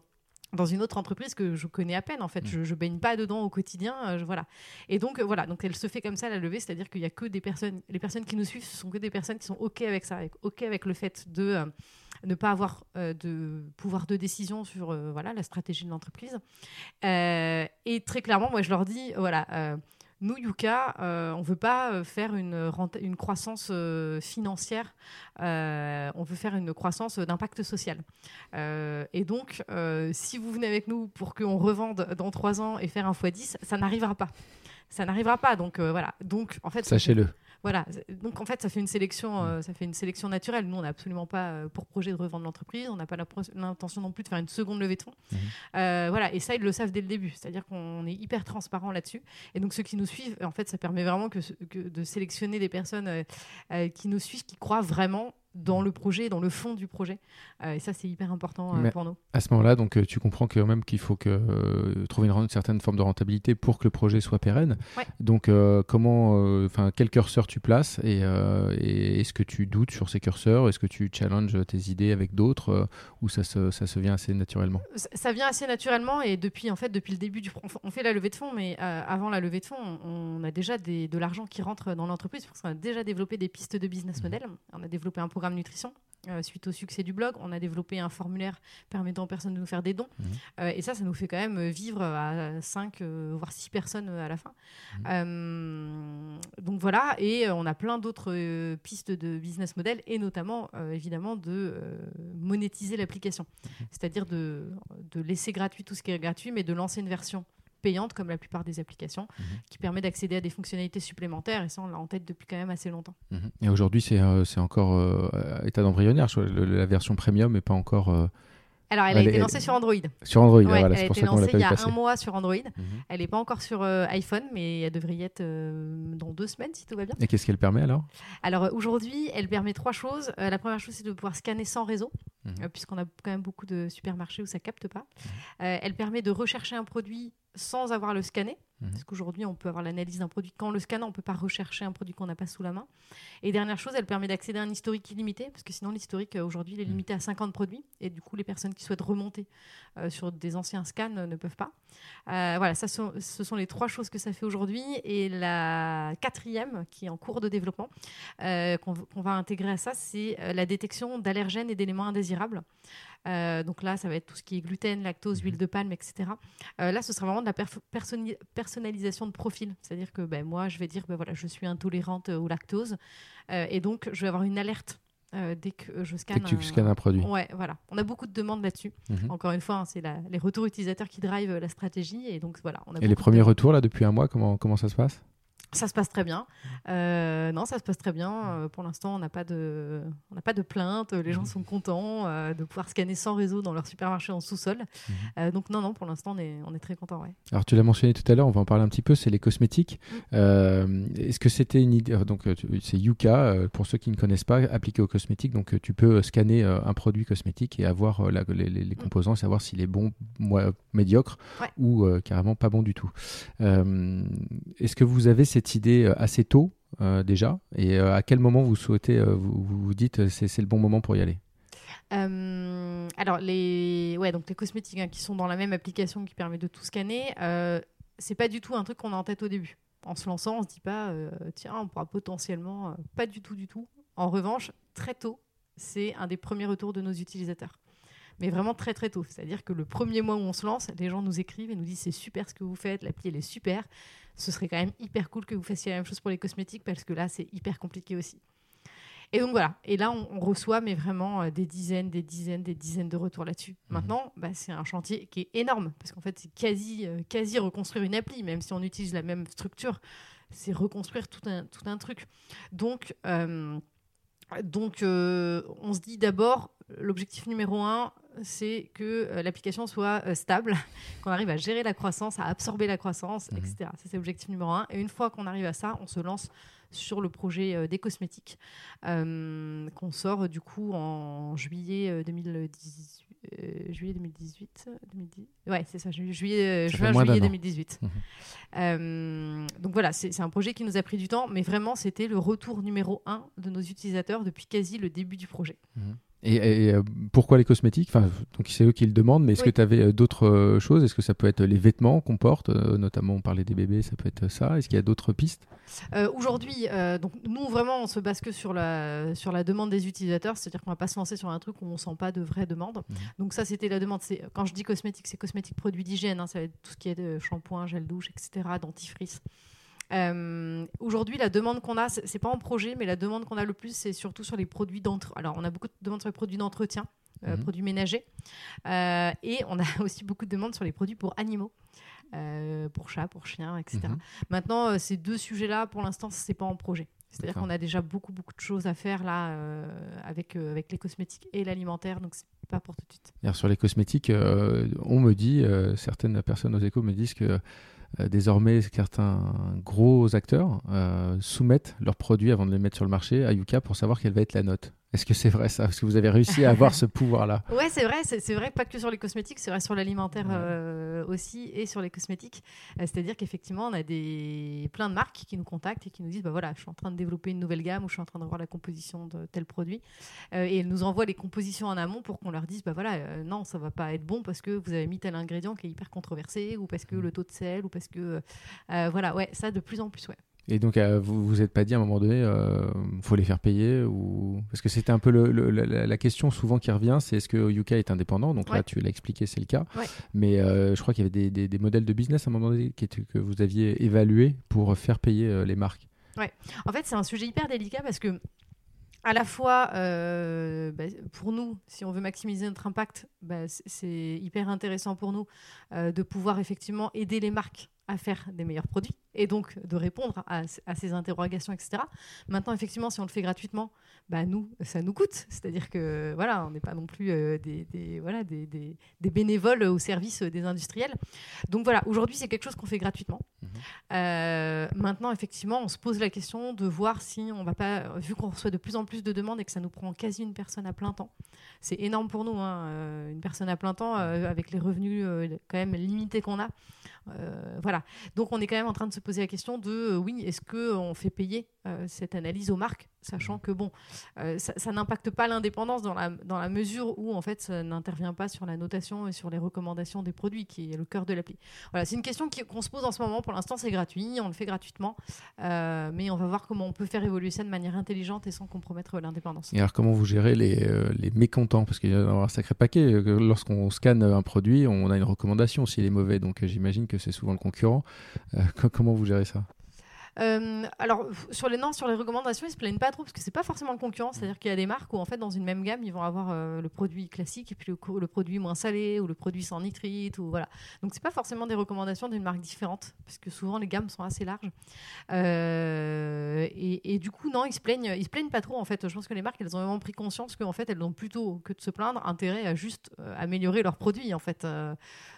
dans une autre entreprise que je connais à peine en fait. Mm. Je, je baigne pas dedans au quotidien, euh, voilà. Et donc euh, voilà, donc elle se fait comme ça la levée, c'est-à-dire qu'il y a que des personnes, les personnes qui nous suivent, ce sont que des personnes qui sont ok avec ça, avec, ok avec le fait de euh, ne pas avoir de pouvoir de décision sur voilà la stratégie de l'entreprise. et très clairement, moi je leur dis voilà nous, Yuka, euh, on ne veut pas euh, faire une, croissance euh, financière, on veut faire une croissance d'impact social. et donc, si vous venez avec nous pour qu'on revende dans trois ans et faire un x10, ça n'arrivera pas. Ça n'arrivera pas. Donc, voilà. Donc, en fait, Sachez-le. Voilà. Donc en fait, ça fait une sélection, euh, ça fait une sélection naturelle. Nous, on n'a absolument pas euh, pour projet de revendre l'entreprise. On n'a pas l'intention non plus de faire une seconde levée de fonds. Mhm. Euh, voilà. Et ça, ils le savent dès le début. C'est-à-dire qu'on est hyper transparent là-dessus. Et donc ceux qui nous suivent, en fait, ça permet vraiment que, de sélectionner des personnes qui nous suivent, qui croient vraiment dans le projet, dans le fond du projet. Euh, et ça, c'est hyper important euh, pour nous. À ce moment-là, donc, euh, tu comprends quand même qu'il faut que, trouver une, certaine forme de rentabilité pour que le projet soit pérenne. Donc, comment, enfin, quel curseur tu places et, est-ce que tu doutes sur ces curseurs? Est-ce que tu challenges tes idées avec d'autres ou ça se, ça se vient assez naturellement? Ça, vient assez naturellement et depuis, en fait, depuis le début du, on fait la levée de fonds, mais avant la levée de fonds, on, a déjà de l'argent qui rentre dans l'entreprise parce qu'on a déjà développé des pistes de business mmh. model. On a développé un programme nutrition suite au succès du blog. On a développé un formulaire permettant aux personnes de nous faire des dons. Mhm. et ça, ça nous fait quand même vivre à 5, voire 6 personnes à la fin. Mhm. donc voilà, et on a plein d'autres pistes de business model, et notamment, évidemment, de monétiser l'application. Mhm. C'est-à-dire de, de laisser gratuit tout ce qui est gratuit, mais de lancer une version payante, comme la plupart des applications, Mhm. qui permet d'accéder à des fonctionnalités supplémentaires. Et ça, on l'a en tête depuis quand même assez longtemps. Mhm. Et aujourd'hui, c'est euh, encore euh, état d'embryonnaire. La version premium n'est pas encore euh, Alors, elle a été lancée sur Android. sur Android. Ouais, voilà, c'est a pour ça qu'on l'a lancée pas il y a passer. un mois sur Android. Mhm. Elle n'est pas encore sur euh, iPhone, mais elle devrait y être euh, dans deux semaines si tout va bien. Et qu'est-ce qu'elle permet alors? Alors aujourd'hui, elle permet trois choses. Euh, la première chose, c'est de pouvoir scanner sans réseau, puisqu'on a quand même beaucoup de supermarchés où ça capte pas. Elle permet de rechercher un produit sans avoir le scanner, Mhm. parce qu'aujourd'hui, on peut avoir l'analyse d'un produit. Quand on le scanne, on ne peut pas rechercher un produit qu'on n'a pas sous la main. Et dernière chose, elle permet d'accéder à un historique illimité, parce que sinon, l'historique, euh, aujourd'hui, il est Mhm. limité à 50 produits. Et du coup, les personnes qui souhaitent remonter euh, sur des anciens scans euh, ne peuvent pas. Euh, voilà, ça ce sont les trois choses que ça fait aujourd'hui. Et la quatrième, qui est en cours de développement, qu'on va intégrer à ça, c'est la détection d'allergènes et d'éléments indésirables. Euh, donc là, ça va être tout ce qui est gluten, lactose, huile de palme, etc. Euh, là, ce sera vraiment de la personnalisation de profil. C'est-à-dire que ben, moi, je vais dire, ben, voilà, je suis intolérante au lactose. Euh, et donc, je vais avoir une alerte euh, dès que je scanne. Dès que tu un- scannes un produit. Ouais, voilà. On a beaucoup de demandes là-dessus. Mhm. Encore une fois, hein, c'est les retours utilisateurs qui drivent la stratégie. Et donc, voilà. On a Et les de premiers retours là depuis un mois, comment, comment ça se passe? Ça se passe très bien. Euh, non, ça se passe très bien. Euh, pour l'instant, on n'a pas de, on n'a pas de plainte. Les gens sont contents euh, de pouvoir scanner sans réseau dans leur supermarché en sous-sol. Euh, donc non, non, pour l'instant, on est, on est très content. Ouais. Alors tu l'as mentionné tout à l'heure, on va en parler un petit peu, c'est les cosmétiques. Mm. Euh, Est-ce que c'était une idée Donc c'est Yuka, pour ceux qui ne connaissent pas, appliqué aux cosmétiques. Donc tu peux scanner un produit cosmétique et avoir la- les, les- les composants, savoir s'il est bon, moi, médiocre Ouais. ou carrément pas bon du tout. Est-ce que vous avez cette idée euh, assez tôt euh, déjà Et euh, à quel moment vous souhaitez, vous, vous dites c'est le bon moment pour y aller? Alors les, ouais, donc les cosmétiques hein, qui sont dans la même application qui permet de tout scanner, c'est pas du tout un truc qu'on a en tête au début. En se lançant, on se dit pas, tiens, on pourra potentiellement, pas du tout, du tout. En revanche, très tôt, c'est un des premiers retours de nos utilisateurs. Mais vraiment très très tôt. C'est-à-dire que le premier mois où on se lance, les gens nous écrivent et nous disent c'est super ce que vous faites, l'appli elle est super. Ce serait quand même hyper cool que vous fassiez la même chose pour les cosmétiques parce que là c'est hyper compliqué aussi. Et donc voilà. Et là, on, on reçoit, mais vraiment euh, des dizaines, des dizaines, des dizaines de retours là-dessus. Maintenant, bah, c'est un chantier qui est énorme parce qu'en fait, c'est quasi, euh, quasi reconstruire une appli, même si on utilise la même structure. C'est reconstruire tout un, tout un truc. Donc, euh, donc euh, on se dit d'abord, l'objectif numéro un, c'est que euh, l'application soit euh, stable, (laughs) qu'on arrive à gérer la croissance, à absorber la croissance, Mhm. etc. Ça, c'est l'objectif numéro un. Et une fois qu'on arrive à ça, on se lance sur le projet euh, des cosmétiques euh, qu'on sort euh, du coup en juillet euh, 2018. euh, juillet 2018 2010 ouais c'est ça ju- juillet euh, juin juillet d'un an. 2018 Mhm. Euh, donc voilà c'est c'est un projet qui nous a pris du temps mais vraiment c'était le retour numéro un de nos utilisateurs depuis quasi le début du projet Et, et, euh, pourquoi les cosmétiques? Enfin, Donc c'est eux qui le demandent, mais est-ce Oui. que tu avais euh, d'autres euh, choses? Est-ce que ça peut être les vêtements qu'on porte? Notamment, on parlait des bébés, ça peut être ça. Est-ce qu'il y a d'autres pistes? Euh, Aujourd'hui, euh, donc nous vraiment, on se base que sur la sur la demande des utilisateurs, c'est-à-dire qu'on va pas se lancer sur un truc où on sent pas de vraie demande. Mhm. Donc ça, c'était la demande. C'est quand je dis cosmétique, c'est cosmétique produits d'hygiène. hein, ça va être tout ce qui est de shampoing, gel douche, etc., dentifrice. Euh, Aujourd'hui, la demande qu'on a, c'est pas en projet, mais la demande qu'on a le plus, c'est surtout sur les produits d'entretien. Alors, on a beaucoup de demandes sur les produits d'entretien, euh, Mhm. produits ménagers, Euh, et on a (laughs) aussi beaucoup de demandes sur les produits pour animaux, euh, pour chats, pour chiens, etc. Mhm. Maintenant, ces deux sujets-là, pour l'instant, c'est pas en projet. C'est-à-dire qu'on a déjà beaucoup, beaucoup de choses à faire là avec, avec les cosmétiques et l'alimentaire, donc c'est pas pour tout de suite. D'ailleurs, Sur les cosmétiques, on me dit, certaines personnes aux échos me disent que désormais, certains gros acteurs euh, soumettent leurs produits avant de les mettre sur le marché à Yuka pour savoir quelle va être la note. Est-ce que c'est vrai ça? Est-ce que vous avez réussi à avoir ce (laughs) pouvoir-là? Ouais, c'est vrai, c'est vrai, pas que sur les cosmétiques, c'est vrai sur l'alimentaire Ouais. euh, aussi et sur les cosmétiques. Euh, C'est-à-dire qu'effectivement, on a des plein de marques qui nous contactent et qui nous disent bah voilà, je suis en train de développer une nouvelle gamme ou je suis en train de voir la composition de tel produit. Euh, et elles nous envoient les compositions en amont pour qu'on leur dise bah voilà, non, ça va pas être bon parce que vous avez mis tel ingrédient qui est hyper controversé ou parce que le taux de sel ou parce que voilà, ouais, ça de plus en plus, ouais. Et donc, euh, vous vous êtes pas dit à un moment donné, euh, faut les faire payer ou parce que c'était un peu le, le- la, la question souvent qui revient, c'est est-ce que Yuka est indépendant? Donc là, Ouais. tu l'as expliqué, c'est le cas. Ouais. Mais euh, je crois qu'il y avait des, des- des modèles de business à un moment donné qui étaient- que vous aviez évalués pour faire payer euh, les marques. En fait, c'est un sujet hyper délicat parce que, à la fois, euh, bah, pour nous, si on veut maximiser notre impact, bah, c'est hyper intéressant pour nous euh, de pouvoir effectivement aider les marques à faire des meilleurs produits et donc de répondre à, à ces interrogations, etc. Maintenant, effectivement, si on le fait gratuitement, bah, nous, ça nous coûte. C'est-à-dire que voilà, on n'est pas non plus euh, des, des- voilà, des, des- des bénévoles au service des industriels. Donc voilà, aujourd'hui, c'est quelque chose qu'on fait gratuitement. Euh, maintenant, effectivement, on se pose la question de voir si on va pas, vu qu'on reçoit de plus en plus de demandes et que ça nous prend quasi une personne à plein temps. C'est énorme pour nous, hein, euh, une personne à plein temps euh, avec les revenus quand même limités qu'on a. Voilà. Donc, on est quand même en train de se poser la question de euh, oui, est-ce que on fait payer euh, cette analyse aux marques, sachant que bon, euh, ça, ça n'impacte pas l'indépendance dans la, dans la mesure où en fait, ça n'intervient pas sur la notation et sur les recommandations des produits, qui est le cœur de l'appli. Voilà, c'est une question qui- qu'on se pose en ce moment. Pour l'instant, c'est gratuit, on le fait gratuitement, Euh, mais on va voir comment on peut faire évoluer ça de manière intelligente et sans compromettre l'indépendance. Et alors, comment vous gérez les, euh, les mécontents? Parce qu'il y a un sacré paquet. Euh, Lorsqu'on scanne un produit, on a une recommandation s'il est mauvais. Donc, euh, j'imagine que c'est souvent le concurrent. Euh, (laughs) co- vous gérez ça? Euh, alors sur les non, sur les recommandations, ils se plaignent pas trop parce que c'est pas forcément concurrent. C'est-à-dire qu'il y a des marques où en fait dans une même gamme, ils vont avoir euh, le produit classique et puis le, produit moins salé ou le produit sans nitrite ou voilà. Donc c'est pas forcément des recommandations d'une marque différente parce que souvent les gammes sont assez larges. Euh, et, du coup non, ils se plaignent, ils se plaignent pas trop en fait. Je pense que les marques elles ont vraiment pris conscience qu'en fait elles ont plutôt que de se plaindre intérêt à juste améliorer leurs produits en fait.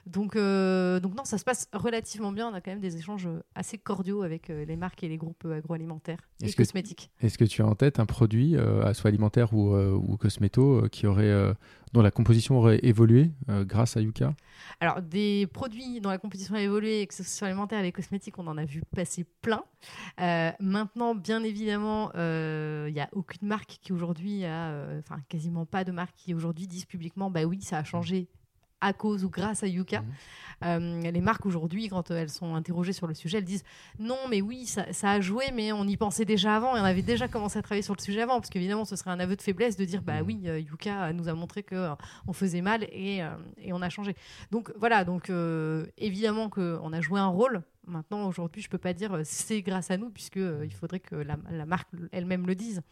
Donc donc non, ça se passe relativement bien. On a quand même des échanges assez cordiaux avec les marques et les groupes euh, agroalimentaires et cosmétiques. Est-ce que tu as en tête un produit, euh, soit alimentaire ou, euh, ou cosméto, euh, qui aurait, euh, dont la composition aurait évolué grâce à Yuka? Alors, des produits dont la compétition a évolué, que ce soit alimentaire et les cosmétiques, on en a vu passer plein. Maintenant, bien évidemment, il n'y a aucune marque qui aujourd'hui a, enfin quasiment pas de marque qui aujourd'hui disent publiquement, bah oui, ça a changé à cause ou grâce à Yuka. Mhm. Euh, les marques aujourd'hui, quand euh, elles sont interrogées sur le sujet, elles disent non, mais oui, ça, ça a joué, mais on y pensait déjà avant et on avait déjà commencé à travailler sur le sujet avant, parce qu'évidemment, ce serait un aveu de faiblesse de dire bah Mhm. oui, euh, Yuka nous a montré que euh, on faisait mal et, et on a changé. Donc voilà, donc évidemment qu'on a joué un rôle. Maintenant, aujourd'hui, je peux pas dire euh, c'est grâce à nous, puisque euh, il faudrait que la, la marque elle-même le dise,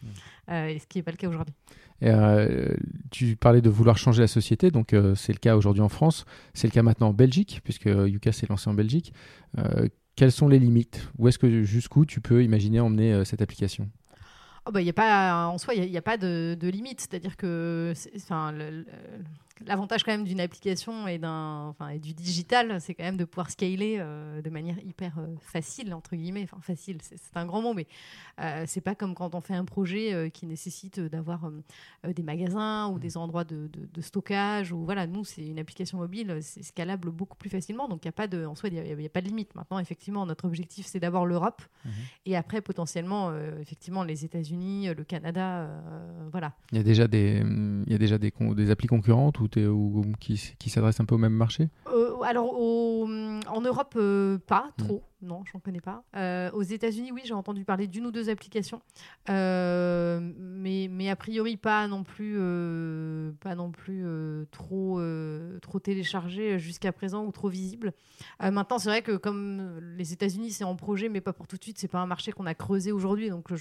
Euh, et ce qui n'est pas le cas aujourd'hui. Euh, tu parlais de vouloir changer la société, donc euh, c'est le cas aujourd'hui en France, c'est le cas maintenant en Belgique, puisque Yuka s'est lancé en Belgique. Euh, quelles sont les limites? Où est-ce que jusqu'où tu peux imaginer emmener euh, cette application? Oh bah, y a pas, en soi, il n'y a, pas de, de limite. C'est-à-dire que l'avantage quand même d'une application et, d'un, enfin, et du digital, c'est quand même de pouvoir scaler euh, de manière hyper euh, facile, entre guillemets. Enfin, facile, c'est, c'est un grand mot, mais euh, c'est pas comme quand on fait un projet euh, qui nécessite d'avoir des magasins ou des endroits de, de- de stockage. Ou, voilà, nous, c'est une application mobile, c'est scalable beaucoup plus facilement. Donc, il y a pas de, en soi, il n'y a, il y a pas de limite. Maintenant, effectivement, notre objectif, c'est d'abord l'Europe. Et après, potentiellement, effectivement, les États-Unis, le Canada, voilà. Il y a déjà des, il y a déjà des, con- des applis concurrentes ou, ou- ou qui, qui s'adressent un peu au même marché? Euh, alors, au- en Europe, euh, pas trop. Non, j'en connais pas. Euh, aux États-Unis, oui, j'ai entendu parler d'une ou deux applications, mais, mais a priori pas non plus, pas non plus trop, trop téléchargées jusqu'à présent ou trop visibles. Maintenant, c'est vrai que comme les États-Unis, c'est en projet, mais pas pour tout de suite. C'est pas un marché qu'on a creusé aujourd'hui, donc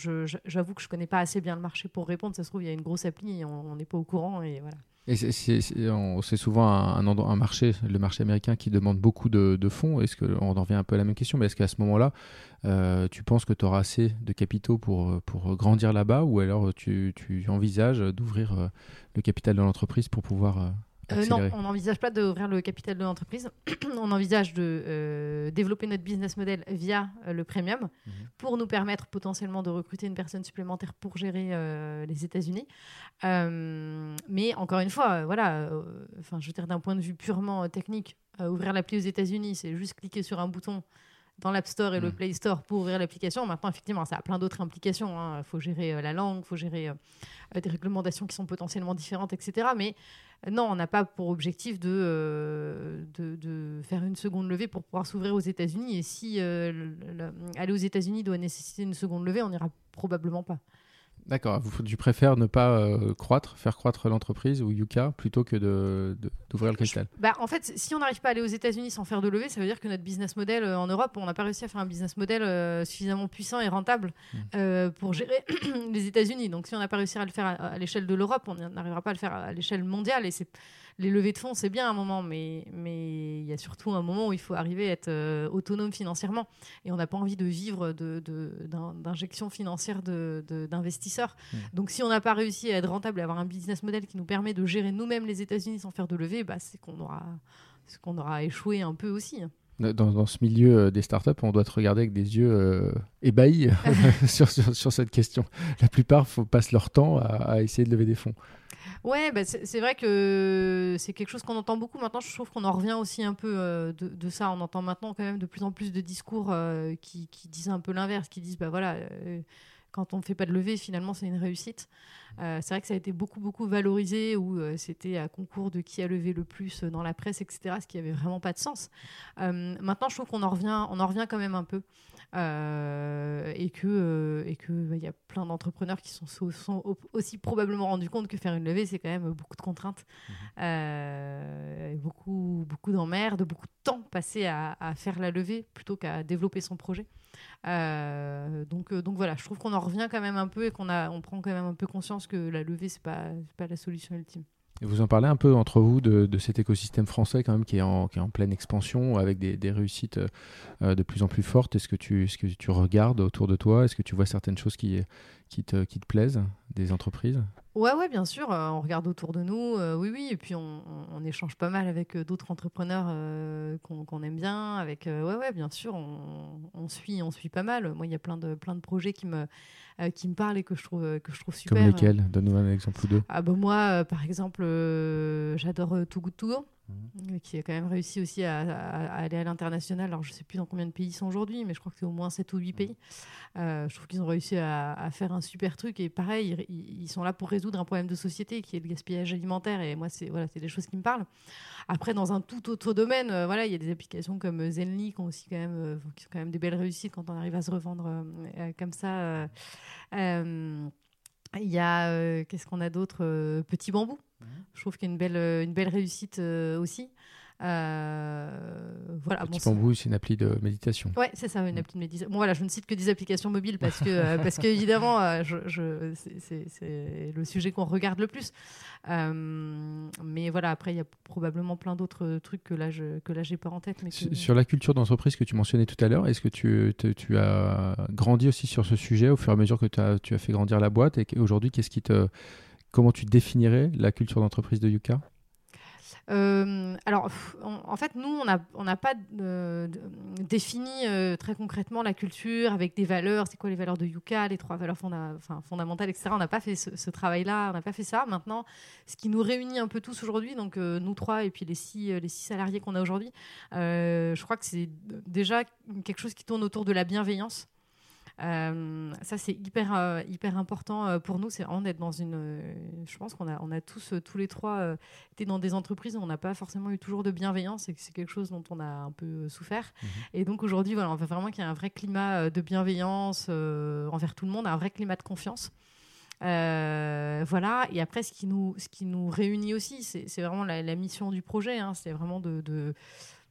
j'avoue que je connais pas assez bien le marché pour répondre. Ça se trouve, il y a une grosse appli et on on n'est pas au courant et voilà. Et c'est- souvent un, marché, le marché américain, qui demande beaucoup de, fonds. Est-ce que on en revient un peu à la même question, mais est-ce qu'à ce moment-là, euh, tu penses que tu auras assez de capitaux pour, grandir là-bas, ou alors tu, envisages d'ouvrir euh, le capital de l'entreprise pour pouvoir euh, non, on n'envisage pas d'ouvrir le capital de l'entreprise. (clears throat) on envisage de euh, développer notre business model via euh, le premium Mhm. pour nous permettre potentiellement de recruter une personne supplémentaire pour gérer les États-Unis. Mais encore une fois, voilà, enfin, je veux dire d'un point de vue purement technique, ouvrir l'appli aux États-Unis, c'est juste cliquer sur un bouton dans l'App Store et le Mm. Play Store pour ouvrir l'application. Maintenant, effectivement, ça a plein d'autres implications. Il faut gérer euh, la langue, il faut gérer euh, des réglementations qui sont potentiellement différentes, etc. Mais euh, non, on n'a pas pour objectif de, euh, de, de faire une seconde levée pour pouvoir s'ouvrir aux États-Unis. Et si euh, le- le- aller aux États-Unis doit nécessiter une seconde levée, on n'ira probablement pas. D'accord. Tu préfères ne pas euh, croître, faire croître l'entreprise ou Yuka plutôt que de- de- d'ouvrir le capital Bah, en fait, si on n'arrive pas à aller aux États-Unis sans faire de levée, ça veut dire que notre business model euh, en Europe, on n'a pas réussi à faire un business model euh, suffisamment puissant et rentable Mm. euh, pour gérer (clears throat) les États-Unis. Donc, si on n'a pas réussi à le faire à, à l'échelle de l'Europe, on n'arrivera pas à le faire à l'échelle mondiale. Et c'est les levées de fonds, c'est bien un moment, mais mais il y a surtout un moment où il faut arriver à être euh, autonome financièrement. Et on n'a pas envie de vivre de, de- d'injections financières de- de- d'investisseurs. Mm. Donc, si on n'a pas réussi à être rentable et avoir un business model qui nous permet de gérer nous-mêmes les États-Unis sans faire de levée, bah, c'est qu'on aura, qu'on aura échoué un peu aussi. dans, dans ce milieu euh, des startups, on doit te regarder avec des yeux euh, ébahis (laughs) (laughs) sur, sur, sur cette question. La plupart faut, passent leur temps à, à essayer de lever des fonds. Ouais, bah, c'est vrai que c'est quelque chose qu'on entend beaucoup maintenant. Je trouve qu'on en revient aussi un peu euh, de, ça. On entend maintenant quand même de plus en plus de discours euh, qui, disent un peu l'inverse, qui disent bah voilà, euh, quand on ne fait pas de levée, finalement c'est une réussite. C'est vrai que ça a été beaucoup beaucoup valorisé où c'était à concours de qui a levé le plus dans la presse, etc. Ce qui avait vraiment pas de sens. Maintenant, je trouve qu'on en revient, on en revient quand même un peu. Euh, et que euh, et que bah, il y a plein d'entrepreneurs qui sont, sont, sont au- aussi probablement rendus compte que faire une levée c'est quand même beaucoup de contraintes. Euh, et beaucoup beaucoup d'emmerdes beaucoup de temps passé à, à faire la levée plutôt qu'à développer son projet. Donc donc voilà je trouve qu'on en revient quand même un peu et qu'on a on prend quand même un peu conscience que la levée c'est pas pas la solution ultime Vous en parlez un peu entre vous de, cet écosystème français quand même qui est en, pleine expansion avec des, réussites euh, euh, de plus en plus fortes. Est-ce que, tu, regardes autour de toi? Est-ce que tu vois certaines choses qui, te, plaisent des entreprises? Ouais, ouais, bien sûr. euh, on regarde autour de nous, oui, oui. Et puis on, échange pas mal avec d'autres entrepreneurs qu'on aime bien. Avec, ouais, ouais, bien sûr. On, suit, on suit pas mal. Moi, il y a plein de projets qui me qui me parlent et que je trouve euh, que je trouve super. Comme lesquels? Donne-nous un exemple ou deux. Ah bah moi, euh, par exemple, euh, j'adore euh, Too Good To Go, Mhm. qui a quand même réussi aussi à, à- à aller à l'international. Alors, je sais plus dans combien de pays ils sont aujourd'hui, mais je crois que c'est au moins 7 ou 8 pays. Euh, je trouve qu'ils ont réussi à, à faire un super truc. Et pareil, ils, ils sont là pour résoudre un problème de société qui est le gaspillage alimentaire. Et moi, c'est voilà, des choses qui me parlent. Après, dans un tout autre domaine, euh, voilà, il y a des applications comme euh, Zenly qui ont aussi quand même, euh, qui sont quand même des belles réussites quand on arrive à se revendre comme ça. il y a, qu'est-ce qu'on a d'autre Petit Bambou. Je trouve qu'il y a une belle, euh, une belle réussite euh, aussi. Euh, voilà, Petit bon, c'est- une appli de méditation. Ouais, c'est ça, une appli de méditation. Bon, voilà, je ne cite que des applications mobiles parce que, euh, parce que évidemment, euh, je, je- c'est- le sujet qu'on regarde le plus. Mais voilà, après, il y a probablement plein d'autres trucs que là, je que là, j'ai pas en tête. Mais que- Sur la culture d'entreprise que tu mentionnais tout à l'heure, est-ce que tu, tu as grandi aussi sur ce sujet au fur et à mesure que tu as, tu as fait grandir la boîte Et aujourd'hui, qu'est-ce qui te, comment tu définirais la culture d'entreprise de Yuka? Euh, alors, en, fait, nous, on n'a pas défini euh, très concrètement la culture avec des valeurs. C'est quoi les valeurs de Yuka, les trois valeurs fondamentales, etc. On n'a pas fait ce, travail-là, on n'a pas fait ça. Maintenant, ce qui nous réunit un peu tous aujourd'hui, donc euh, nous trois et puis les six, salariés qu'on a aujourd'hui, je crois que c'est déjà quelque chose qui tourne autour de la bienveillance. Euh, ça, c'est hyper, euh, hyper important euh, pour nous. C'est vraiment d'être dans une. euh, je pense qu'on a, on a tous, tous les trois, été dans des entreprises où on n'a pas forcément eu toujours de bienveillance et que c'est quelque chose dont on a un peu souffert. Et donc aujourd'hui, voilà, on veut vraiment qu'il y ait un vrai climat de bienveillance envers tout le monde, un vrai climat de confiance. Euh, voilà. Et après, ce qui nous, ce qui nous réunit aussi, c'est c'est vraiment la, la mission du projet. hein. C'est vraiment de, de,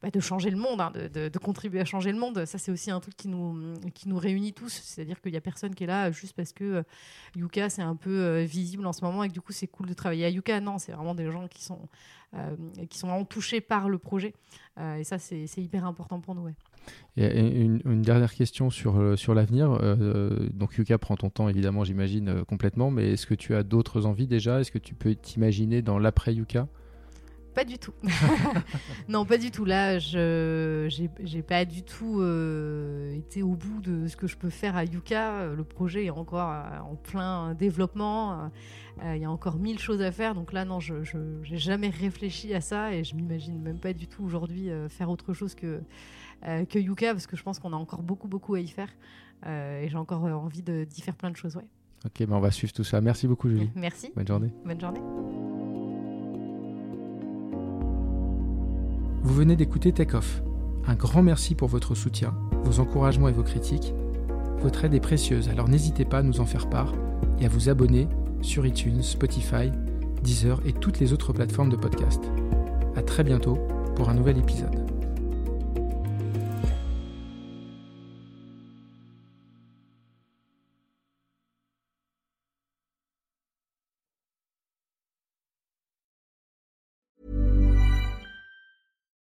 bah, de changer le monde, hein, de, contribuer à changer le monde. Ça, c'est aussi un truc qui nous, qui nous réunit tous. C'est-à-dire qu'il n'y a personne qui est là juste parce que euh, Yuka, c'est un peu euh, visible en ce moment et que du coup, c'est cool de travailler à Yuka. Non, c'est vraiment des gens qui sont, euh, qui sont vraiment touchés par le projet. Et ça, c'est hyper important pour nous. Et une, dernière question sur, sur l'avenir. Donc Yuka prend ton temps évidemment, j'imagine, complètement, mais est-ce que tu as d'autres envies déjà? Est-ce que tu peux t'imaginer dans l'après Yuka? Pas du tout. (laughs) non, pas du tout. Là, je j'ai pas du tout euh, été au bout de ce que je peux faire à Yuka. Le projet est encore euh, en plein développement. Euh, Il y a encore mille choses à faire. Donc là, non, je j'ai jamais réfléchi à ça et je m'imagine même pas du tout aujourd'hui euh, faire autre chose que que Yuka, parce que je pense qu'on a encore beaucoup, beaucoup à y faire. et j'ai encore envie d'y faire plein de choses. Ouais. Ok, ben on va suivre tout ça. Merci beaucoup, Julie. Merci. Bonne journée. Bonne journée. Vous venez d'écouter Take. Un grand merci pour votre soutien, vos encouragements et vos critiques. Votre aide est précieuse, alors n'hésitez pas à nous en faire part et à vous abonner sur iTunes, Spotify, Deezer et toutes les autres plateformes de podcast. À très bientôt pour un nouvel épisode.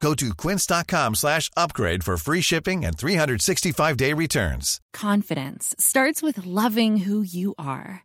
Go to quince.com slash upgrade for free shipping and 365-day returns. Confidence starts with loving who you are.